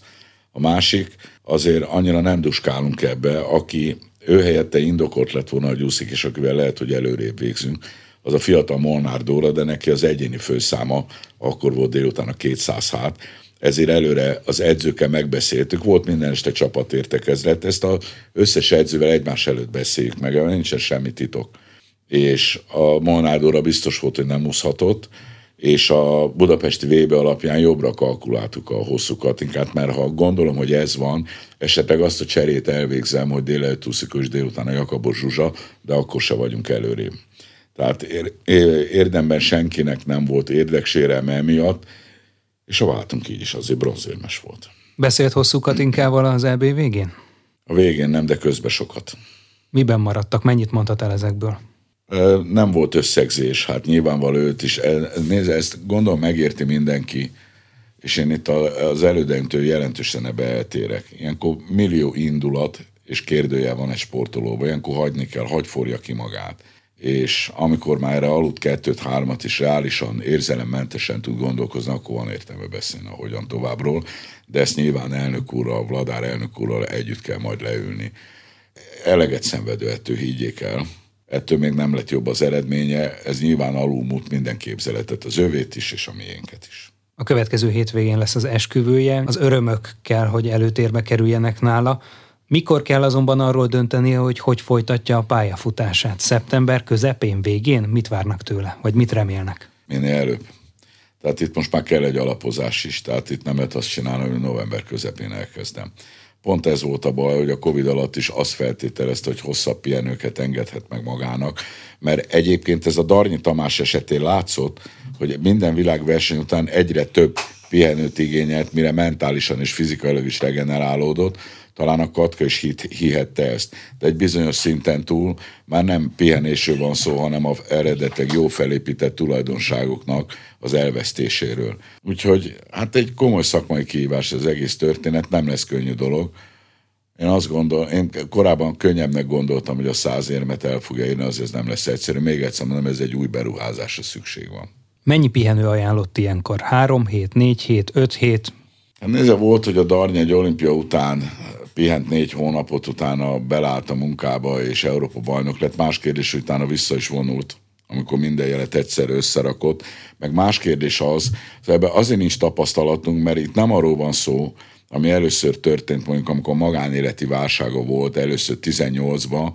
S2: A másik, azért annyira nem duskálunk ebbe, aki ő helyette indokolt lett volna, hogy úszik, és akivel lehet, hogy előrébb végzünk, az a fiatal Molnár Dóra, de neki az egyéni főszáma akkor volt délután a 200 hát, ezért előre az edzőkkel megbeszéltük, volt minden este csapatértekezlet, ezt az összes edzővel egymás előtt beszéljük meg, nincsen semmi titok. És a Molnár Dóra biztos volt, hogy nem úszhatott, és a budapesti VB alapján jobbra kalkuláltuk a hosszú katinkát, mert ha gondolom, hogy ez van, esetleg azt a cserét elvégzem, hogy délelőtt és délután a Jakabos Zsuzsa, de akkor se vagyunk előrébb. Tehát ér, érdemben senkinek nem volt érdeksérelme miatt, és a váltunk így is azért bronzérmes volt.
S1: Beszélt hosszú Katinkával az EB végén?
S2: A végén nem, de közben sokat.
S1: Miben maradtak? Mennyit mondhat el ezekből?
S2: Nem volt összegzés, hát nyilvánvaló őt is. Nézd, ezt gondolom megérti mindenki, és én itt az elődeimtől jelentősen ebbe eltérek. Ilyenkor millió indulat és kérdője van egy sportolóban, ilyenkor hagyni kell, hagy forja ki magát. És amikor már erre aludt kettőt, hármat is reálisan, érzelemmentesen tud gondolkozni, akkor van értelme beszélni a hogyan továbbról, de ezt nyilván elnök úrral, Vladár elnök úrral együtt kell majd leülni. Eleget szenvedő ettől higgyék el, ettől még nem lett jobb az eredménye, ez nyilván alulmúlt minden képzeletet, az övét is, és a miénket is.
S1: A következő hétvégén lesz az esküvője, az örömök kell, hogy előtérbe kerüljenek nála. Mikor kell azonban arról döntenie, hogy hogy folytatja a pályafutását? Szeptember közepén, végén? Mit várnak tőle? Vagy mit remélnek?
S2: Minél előbb. Tehát itt most már kell egy alapozás is, tehát itt nem lehet azt csinálni, hogy november közepén elkezdem. Pont ez volt a baj, hogy a Covid alatt is azt feltételezte, hogy hosszabb pihenőket engedhet meg magának, mert egyébként ez a Darnyi Tamás esetén látszott, hogy minden világverseny után egyre több pihenőt igényelt, mire mentálisan és fizikailag is regenerálódott, talán a Katka is hihette ezt. De egy bizonyos szinten túl már nem pihenésről van szó, hanem a eredetileg jó felépített tulajdonságoknak az elvesztéséről. Úgyhogy hát egy komoly szakmai kihívás az egész történet, nem lesz könnyű dolog. Én azt gondolom, én korábban könnyebbnek gondoltam, hogy a száz érmet el fogja írni, az ez nem lesz egyszerű. Még egyszer mondom, ez egy új beruházásra szükség van.
S1: Mennyi pihenő ajánlott ilyenkor? Három hét, négy hét, öt hét?
S2: Hát nézze, volt, hogy a Darny egy olimpia után pihent négy hónapot, utána belállt a munkába, és Európa bajnok lett. Más kérdés, hogy utána vissza is vonult amikor minden jelet egyszer összerakott. Meg más kérdés az, hogy ebben azért nincs tapasztalatunk, mert itt nem arról van szó, ami először történt, mondjuk amikor magánéleti válsága volt, először 18-ban,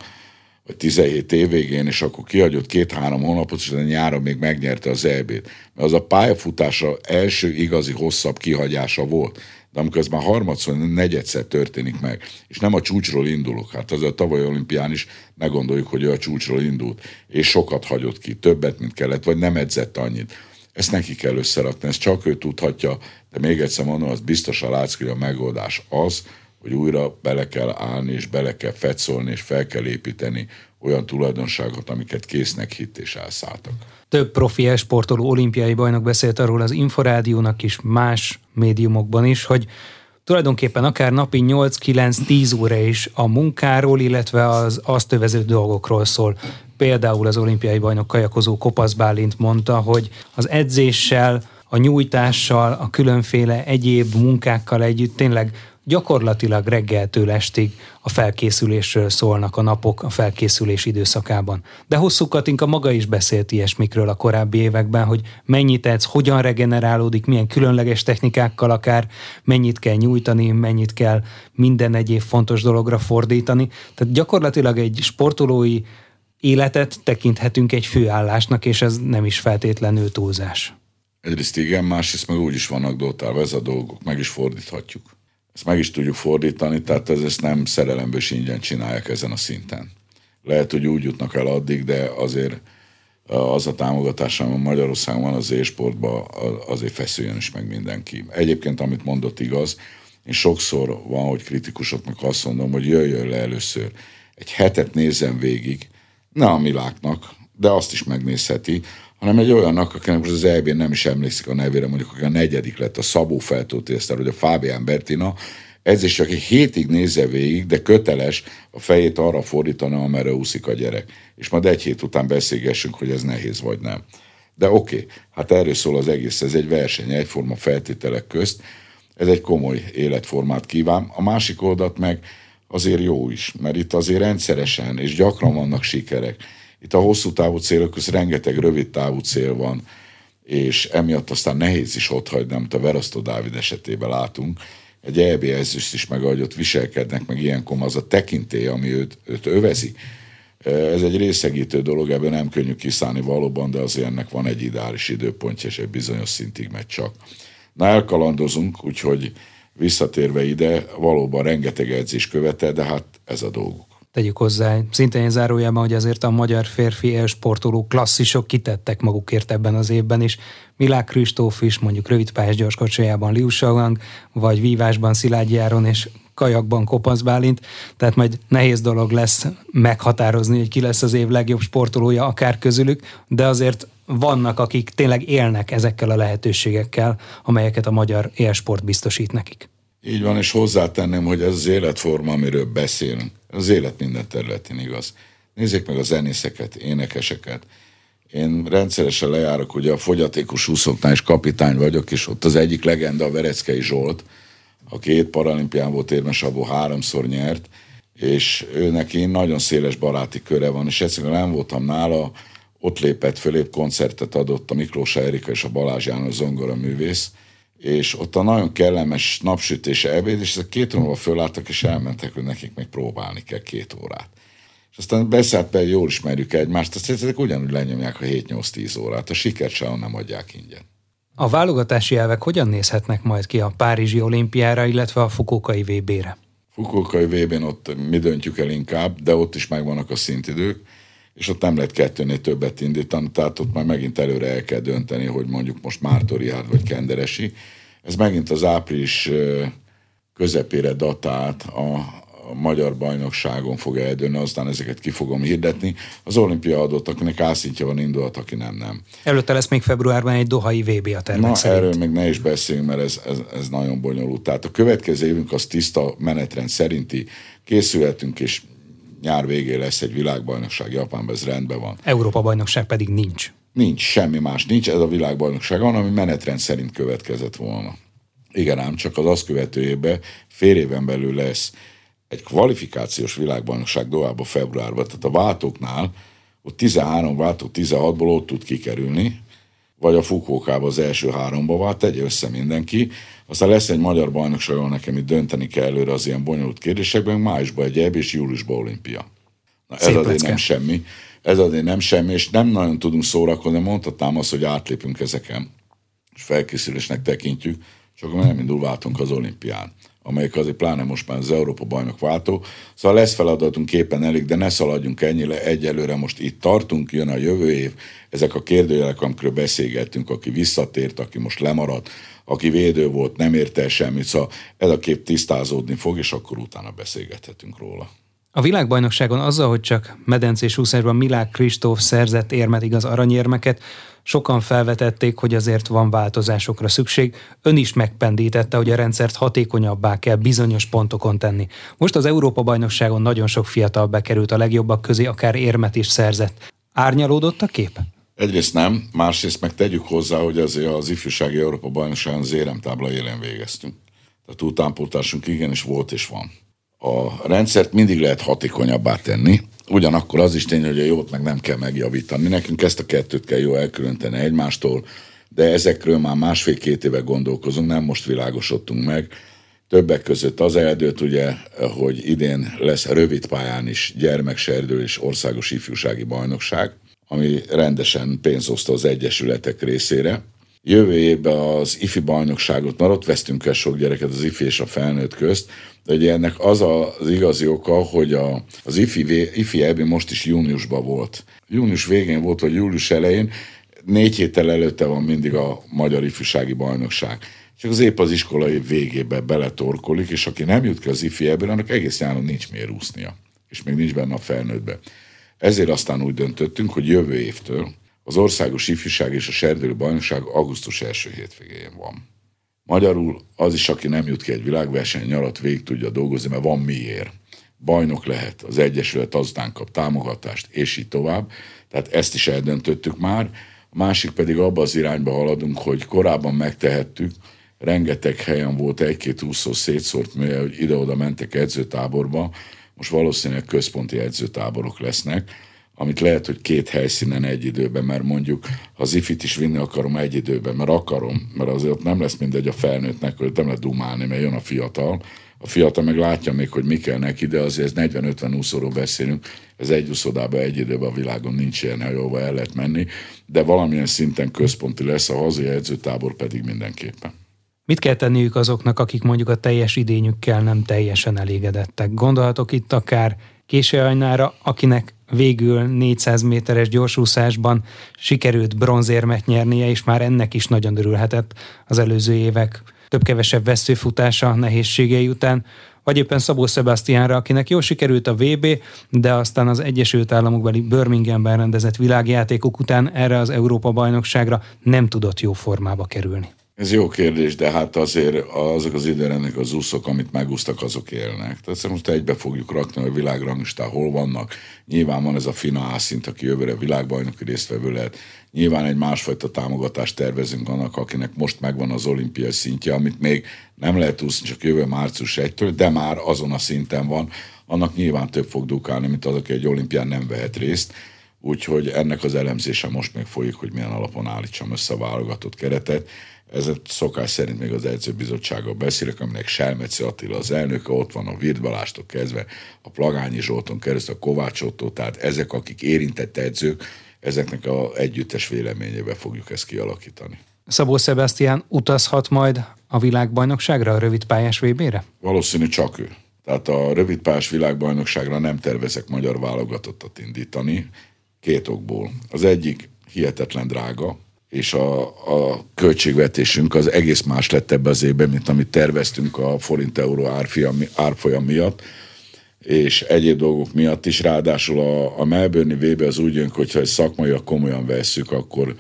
S2: vagy 17 év végén, és akkor kihagyott két-három hónapot, és nyáron még megnyerte az EB-t. Mert az a pályafutása első igazi hosszabb kihagyása volt. De amikor ez már harmadszor, negyedszer történik meg, és nem a csúcsról indulok, hát az a tavaly olimpián is ne gondoljuk, hogy ő a csúcsról indult, és sokat hagyott ki, többet, mint kellett, vagy nem edzett annyit. Ezt neki kell összerakni, ezt csak ő tudhatja, de még egyszer mondom, az biztosan látszik, hogy a megoldás az, hogy újra bele kell állni, és bele kell fetszolni, és fel kell építeni olyan tulajdonságot, amiket késznek hitt és elszálltak.
S1: Több profi sportoló olimpiai bajnok beszélt arról az Inforádiónak is, más médiumokban is, hogy tulajdonképpen akár napi 8-9-10 óra is a munkáról, illetve az azt övező dolgokról szól. Például az olimpiai bajnok kajakozó Kopasz Bálint mondta, hogy az edzéssel, a nyújtással, a különféle egyéb munkákkal együtt tényleg gyakorlatilag reggeltől estig a felkészülésről szólnak a napok a felkészülés időszakában. De hosszú Katinka maga is beszélt ilyesmikről a korábbi években, hogy mennyit edz, hogyan regenerálódik, milyen különleges technikákkal akár, mennyit kell nyújtani, mennyit kell minden egyéb fontos dologra fordítani. Tehát gyakorlatilag egy sportolói életet tekinthetünk egy főállásnak, és ez nem is feltétlenül túlzás.
S2: Egyrészt igen, másrészt meg úgy is vannak dotálva ez a dolgok, meg is fordíthatjuk ezt meg is tudjuk fordítani, tehát ez, ezt nem szerelemből ingyen csinálják ezen a szinten. Lehet, hogy úgy jutnak el addig, de azért az a támogatás, ami Magyarországon van az e-sportban, azért feszüljön is meg mindenki. Egyébként, amit mondott igaz, én sokszor van, hogy kritikusoknak azt mondom, hogy jöjjön le először. Egy hetet nézzen végig, ne a Miláknak, de azt is megnézheti, hanem egy olyannak, akinek most az eb nem is emlékszik a nevére, mondjuk aki a negyedik lett, a Szabó Feltótészter, vagy a Fábián Bertina, ez is egy hétig nézze végig, de köteles a fejét arra fordítani, amerre úszik a gyerek. És majd egy hét után beszélgessünk, hogy ez nehéz vagy nem. De oké, okay, hát erről szól az egész, ez egy verseny, egyforma feltételek közt, ez egy komoly életformát kíván. A másik oldalt meg azért jó is, mert itt azért rendszeresen és gyakran vannak sikerek. Itt a hosszú távú célok között rengeteg rövid távú cél van, és emiatt aztán nehéz is ott hagyni, amit a Verasztó Dávid esetében látunk. Egy EB ezüst is meg, ahogy ott viselkednek, meg ilyenkor az a tekintély, ami őt, őt övezi. Ez egy részegítő dolog, ebben nem könnyű kiszállni valóban, de azért ennek van egy ideális időpontja, és egy bizonyos szintig megy csak. Na elkalandozunk, úgyhogy visszatérve ide, valóban rengeteg edzés követel, de hát ez a dolguk
S1: tegyük hozzá, szintén zárójában, hogy azért a magyar férfi sportoló klasszisok kitettek magukért ebben az évben is. Milák Kristóf is mondjuk rövidpályás gyorskocsajában Liu Shaolang, vagy vívásban Szilágyi Áron és kajakban Kopasz Bálint, tehát majd nehéz dolog lesz meghatározni, hogy ki lesz az év legjobb sportolója akár közülük, de azért vannak, akik tényleg élnek ezekkel a lehetőségekkel, amelyeket a magyar élsport biztosít nekik.
S2: Így van, és hozzátenném, hogy ez az életforma, amiről beszélünk, az élet minden területén igaz. Nézzék meg a zenészeket, énekeseket. Én rendszeresen lejárok, ugye a fogyatékos úszóknál is kapitány vagyok, és ott az egyik legenda a Vereckei Zsolt, a két paralimpián volt érmes, abból háromszor nyert, és ő neki nagyon széles baráti köre van, és egyszerűen nem voltam nála, ott lépett föl, épp koncertet adott a Miklós Erika és a Balázs János zongora művész, és ott a nagyon kellemes napsütés ebéd, és ezek két óra fölálltak, és elmentek, hogy nekik még próbálni kell két órát. És aztán beszállt be, jól ismerjük egymást, azt ezek ugyanúgy lenyomják a 7-8-10 órát, a sikert sem nem adják ingyen.
S1: A válogatási elvek hogyan nézhetnek majd ki a Párizsi olimpiára, illetve a Fukókai VB-re?
S2: Fukókai VB-n ott mi döntjük el inkább, de ott is megvannak a szintidők és ott nem lehet kettőnél többet indítani, tehát ott már megint előre el kell dönteni, hogy mondjuk most Mártori vagy Kenderesi. Ez megint az április közepére datált a, a magyar bajnokságon fog eldőlni, aztán ezeket ki fogom hirdetni. Az olimpia adott, akinek ászintja van indulhat, aki nem, nem.
S1: Előtte lesz még februárban egy dohai VB a tervek
S2: Na,
S1: szerint.
S2: erről még ne is beszéljünk, mert ez, ez, ez nagyon bonyolult. Tehát a következő évünk az tiszta menetrend szerinti készülhetünk, és nyár végén lesz egy világbajnokság Japánban, ez rendben van.
S1: Európa bajnokság pedig nincs.
S2: Nincs, semmi más nincs, ez a világbajnokság van, ami menetrend szerint következett volna. Igen ám, csak az azt követő évben fél éven belül lesz egy kvalifikációs világbajnokság Dohába februárban, tehát a váltóknál ott 13 váltó 16-ból ott tud kikerülni, vagy a Fukókába az első háromba vált, tegye össze mindenki. Aztán lesz egy magyar bajnokság, ahol nekem itt dönteni kell előre az ilyen bonyolult kérdésekben, májusban egy ebb és júliusban olimpia. Na, ez azért nem semmi. Ez azért nem semmi, és nem nagyon tudunk szórakozni. Mondhatnám azt, hogy átlépünk ezeken, és felkészülésnek tekintjük, csak nem indul váltunk az olimpián amelyik azért pláne most már az Európa bajnok váltó. Szóval lesz feladatunk képen elég, de ne szaladjunk ennyire egyelőre, most itt tartunk, jön a jövő év, ezek a kérdőjelek, amikről beszélgettünk, aki visszatért, aki most lemaradt, aki védő volt, nem érte semmit, szóval ez a kép tisztázódni fog, és akkor utána beszélgethetünk róla.
S1: A világbajnokságon azzal, hogy csak medencés úszásban Milák Kristóf szerzett érmet, igaz aranyérmeket, sokan felvetették, hogy azért van változásokra szükség. Ön is megpendítette, hogy a rendszert hatékonyabbá kell bizonyos pontokon tenni. Most az Európa-bajnokságon nagyon sok fiatal bekerült a legjobbak közé, akár érmet is szerzett. Árnyalódott a kép?
S2: Egyrészt nem, másrészt meg tegyük hozzá, hogy azért az ifjúsági Európa bajnokságon az éremtábla élén végeztünk. Tehát utánpótlásunk igenis volt és van. A rendszert mindig lehet hatékonyabbá tenni, Ugyanakkor az is tény, hogy a jót meg nem kell megjavítani. Nekünk ezt a kettőt kell jó elkülöníteni egymástól, de ezekről már másfél-két éve gondolkozunk, nem most világosodtunk meg. Többek között az eldőlt ugye, hogy idén lesz rövid pályán is gyermekserdő és országos ifjúsági bajnokság, ami rendesen pénzozta az egyesületek részére. Jövő évben az IFI bajnokságot, mert ott vesztünk el sok gyereket az IFI és a felnőtt közt, de ugye ennek az az igazi oka, hogy a, az IFI, IFI EBI most is júniusban volt. Június végén volt, vagy július elején, négy héttel előtte van mindig a Magyar Ifjúsági Bajnokság. Csak az épp az iskolai végébe beletorkolik, és aki nem jut ki az IFI ebből, annak egész nyáron nincs miért úsznia. És még nincs benne a felnőttbe. Ezért aztán úgy döntöttünk, hogy jövő évtől az Országos Ifjúság és a Serdülő Bajnokság augusztus első hétvégén van. Magyarul az is, aki nem jut ki egy világverseny nyarat, végig tudja dolgozni, mert van miért. Bajnok lehet, az Egyesület azután kap támogatást, és így tovább. Tehát ezt is eldöntöttük már. A másik pedig abba az irányba haladunk, hogy korábban megtehettük, rengeteg helyen volt egy-két úszó szétszórt műje, ide-oda mentek edzőtáborba, most valószínűleg központi edzőtáborok lesznek, amit lehet, hogy két helyszínen egy időben, mert mondjuk az ifit is vinni akarom egy időben, mert akarom, mert azért ott nem lesz mindegy a felnőttnek, hogy nem lehet dumálni, mert jön a fiatal, a fiatal meg látja még, hogy mi kell neki, de azért ez 40-50 úszóról beszélünk, ez egy úszodában egy időben a világon nincs ilyen, ahova el lehet menni, de valamilyen szinten központi lesz, a hazai edzőtábor pedig mindenképpen.
S1: Mit kell tenniük azoknak, akik mondjuk a teljes idényükkel nem teljesen elégedettek? Gondolhatok itt akár Későajnára, akinek végül 400 méteres gyorsúszásban sikerült bronzérmet nyernie, és már ennek is nagyon örülhetett az előző évek több-kevesebb veszőfutása nehézségei után, vagy éppen Szabó Sebastianra, akinek jól sikerült a VB, de aztán az Egyesült Államokbeli Birminghamben rendezett világjátékok után erre az Európa-bajnokságra nem tudott jó formába kerülni.
S2: Ez jó kérdés, de hát azért azok az időrendek az úszok, amit megúsztak, azok élnek. Tehát most egybe fogjuk rakni, hogy a világrangistán hol vannak. Nyilván van ez a fina A szint, aki jövőre világbajnoki résztvevő lehet. Nyilván egy másfajta támogatást tervezünk annak, akinek most megvan az olimpiai szintje, amit még nem lehet úszni, csak jövő március 1-től, de már azon a szinten van. Annak nyilván több fog dukálni, mint az, aki egy olimpián nem vehet részt. Úgyhogy ennek az elemzése most még folyik, hogy milyen alapon állítsam össze a válogatott keretet ez szokás szerint még az edzőbizottsággal beszélek, aminek Selmeci Attila az elnöke, ott van a Virt Balástól kezdve, a Plagányi Zsolton keresztül, a Kovács Otto, tehát ezek, akik érintett edzők, ezeknek a együttes véleményébe fogjuk ezt kialakítani.
S1: Szabó Sebastian utazhat majd a világbajnokságra, a rövidpályás VB-re?
S2: Valószínű csak ő. Tehát a rövidpályás világbajnokságra nem tervezek magyar válogatottat indítani, két okból. Az egyik hihetetlen drága, és a, a költségvetésünk az egész más lett ebbe az évben, mint amit terveztünk a forint-euró árfolyam miatt, és egyéb dolgok miatt is. Ráadásul a, a Melbourne VB az úgy jön, hogyha egy szakmai komolyan vesszük, akkor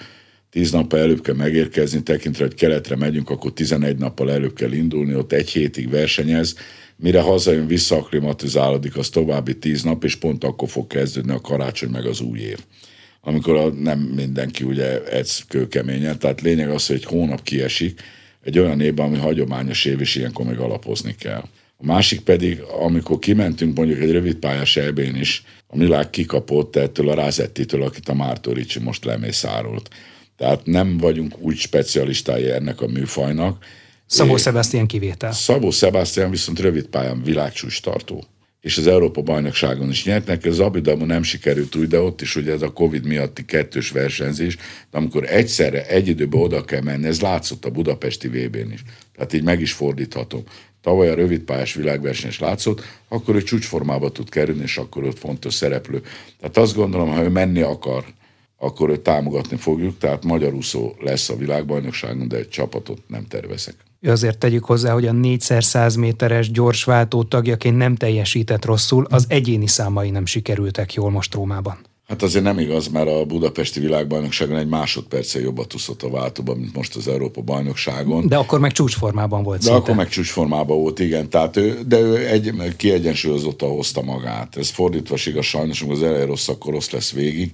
S2: tíz nappal előbb kell megérkezni, tekintve, hogy keletre megyünk, akkor 11 nappal előbb kell indulni, ott egy hétig versenyez, mire hazajön, visszaaklimatizálódik, az további tíz nap, és pont akkor fog kezdődni a karácsony meg az új év amikor a, nem mindenki ugye edz kőkeményen, tehát lényeg az, hogy egy hónap kiesik, egy olyan évben, ami hagyományos év, és ilyenkor meg alapozni kell. A másik pedig, amikor kimentünk mondjuk egy rövid pályás elbén is, a világ kikapott ettől a Rázettitől, akit a Mártoricsi most lemészárolt. Tehát nem vagyunk úgy specialistái ennek a műfajnak.
S1: Szabó Sebastian kivétel.
S2: Szabó Sebastian viszont rövid pályán világcsúcs tartó és az Európa bajnokságon is nyertnek. Ez Abidamu nem sikerült úgy, de ott is ugye ez a Covid miatti kettős versenyzés, de amikor egyszerre egy időben oda kell menni, ez látszott a budapesti VB-n is. Tehát így meg is fordíthatom. Tavaly a rövidpályás világverseny is látszott, akkor ő csúcsformába tud kerülni, és akkor ott fontos szereplő. Tehát azt gondolom, ha ő menni akar, akkor őt támogatni fogjuk, tehát magyar úszó lesz a világbajnokságon, de egy csapatot nem tervezek.
S1: Azért tegyük hozzá, hogy a 4x100 méteres gyorsváltó tagjaként nem teljesített rosszul, az egyéni számai nem sikerültek jól most Rómában.
S2: Hát azért nem igaz, mert a budapesti világbajnokságon egy másodperccel jobbat úszott a váltóban, mint most az Európa bajnokságon.
S1: De akkor meg csúcsformában volt
S2: De szinte. akkor meg csúcsformában volt, igen. Tehát ő, de ő egy, kiegyensúlyozottan hozta magát. Ez fordítva igaz sajnos, az elején rossz, akkor rossz lesz végig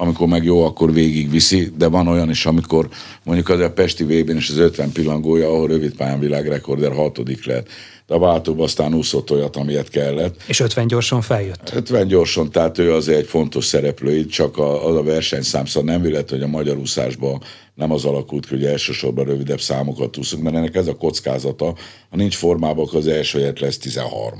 S2: amikor meg jó, akkor végigviszi, de van olyan is, amikor mondjuk az a Pesti vb is az 50 pillangója, ahol rövid pályán világrekorder hatodik lett. De a váltóban aztán úszott olyat, amilyet kellett.
S1: És 50 gyorsan feljött.
S2: 50 gyorsan, tehát ő azért egy fontos szereplő itt, csak a, az a versenyszám, szóval nem vélet, hogy a magyar úszásban nem az alakult hogy elsősorban rövidebb számokat úszunk, mert ennek ez a kockázata, ha nincs formában, akkor az első helyet lesz 13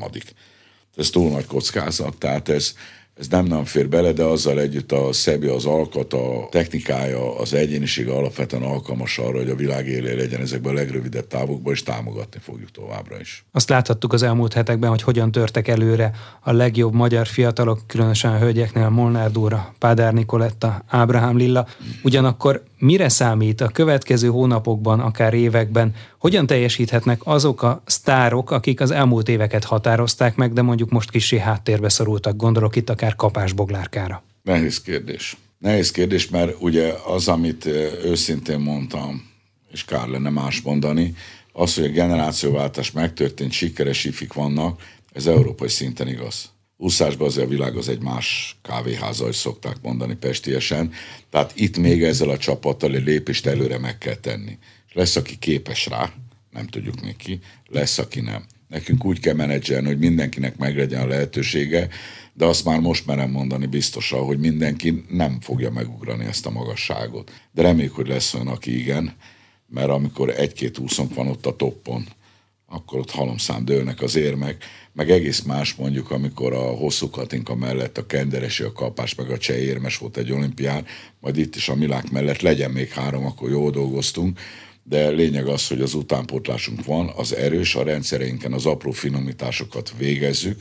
S2: Ez túl nagy kockázat, tehát ez, ez nem nem fér bele, de azzal együtt a szebi, az alkat, a technikája, az egyénisége alapvetően alkalmas arra, hogy a világ élé legyen ezekben a legrövidebb távokban, és támogatni fogjuk továbbra is.
S1: Azt láthattuk az elmúlt hetekben, hogy hogyan törtek előre a legjobb magyar fiatalok, különösen a hölgyeknél Molnár Dóra, Pádár Nikoletta, Ábrahám Lilla. Ugyanakkor mire számít a következő hónapokban, akár években, hogyan teljesíthetnek azok a sztárok, akik az elmúlt éveket határozták meg, de mondjuk most kicsi háttérbe szorultak, gondolok itt akár Kapás Boglárkára?
S2: Nehéz kérdés. Nehéz kérdés, mert ugye az, amit őszintén mondtam, és kár lenne más mondani, az, hogy a generációváltás megtörtént, sikeres ifik vannak, ez európai szinten igaz úszásban azért a világ az egy más kávéháza, hogy szokták mondani pestiesen. Tehát itt még ezzel a csapattal egy lépést előre meg kell tenni. Lesz, aki képes rá, nem tudjuk még ki, lesz, aki nem. Nekünk úgy kell menedzselni, hogy mindenkinek meglegyen a lehetősége, de azt már most merem mondani biztosan, hogy mindenki nem fogja megugrani ezt a magasságot. De reméljük, hogy lesz olyan, aki igen, mert amikor egy-két úszónk van ott a toppon, akkor ott halomszám dőlnek az érmek, meg egész más mondjuk, amikor a hosszú katinka mellett a kenderesi, a kapás, meg a cseh érmes volt egy olimpián, majd itt is a milák mellett legyen még három, akkor jól dolgoztunk, de lényeg az, hogy az utánpótlásunk van, az erős, a rendszereinken az apró finomításokat végezzük,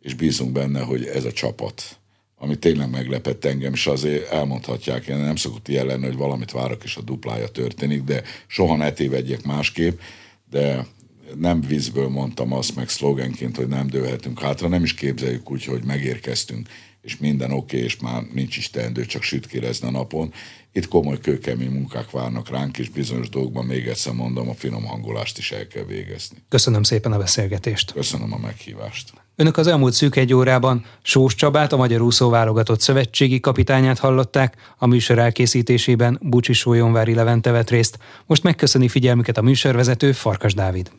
S2: és bízunk benne, hogy ez a csapat, ami tényleg meglepett engem, és azért elmondhatják, én nem szokott ilyen lenni, hogy valamit várok, és a duplája történik, de soha ne tévedjek másképp, de nem vízből mondtam azt meg szlogenként, hogy nem dőlhetünk hátra, nem is képzeljük úgy, hogy megérkeztünk, és minden oké, okay, és már nincs is teendő, csak sütkérezni a napon. Itt komoly kőkemény munkák várnak ránk, és bizonyos dolgokban még egyszer mondom, a finom hangolást is el kell végezni.
S1: Köszönöm szépen a beszélgetést.
S2: Köszönöm a meghívást.
S1: Önök az elmúlt szűk egy órában Sós Csabát, a Magyar Úszó válogatott szövetségi kapitányát hallották, a műsor elkészítésében Bucsi Sólyonvári Levente vett részt. Most megköszöni figyelmüket a műsorvezető Farkas Dávid.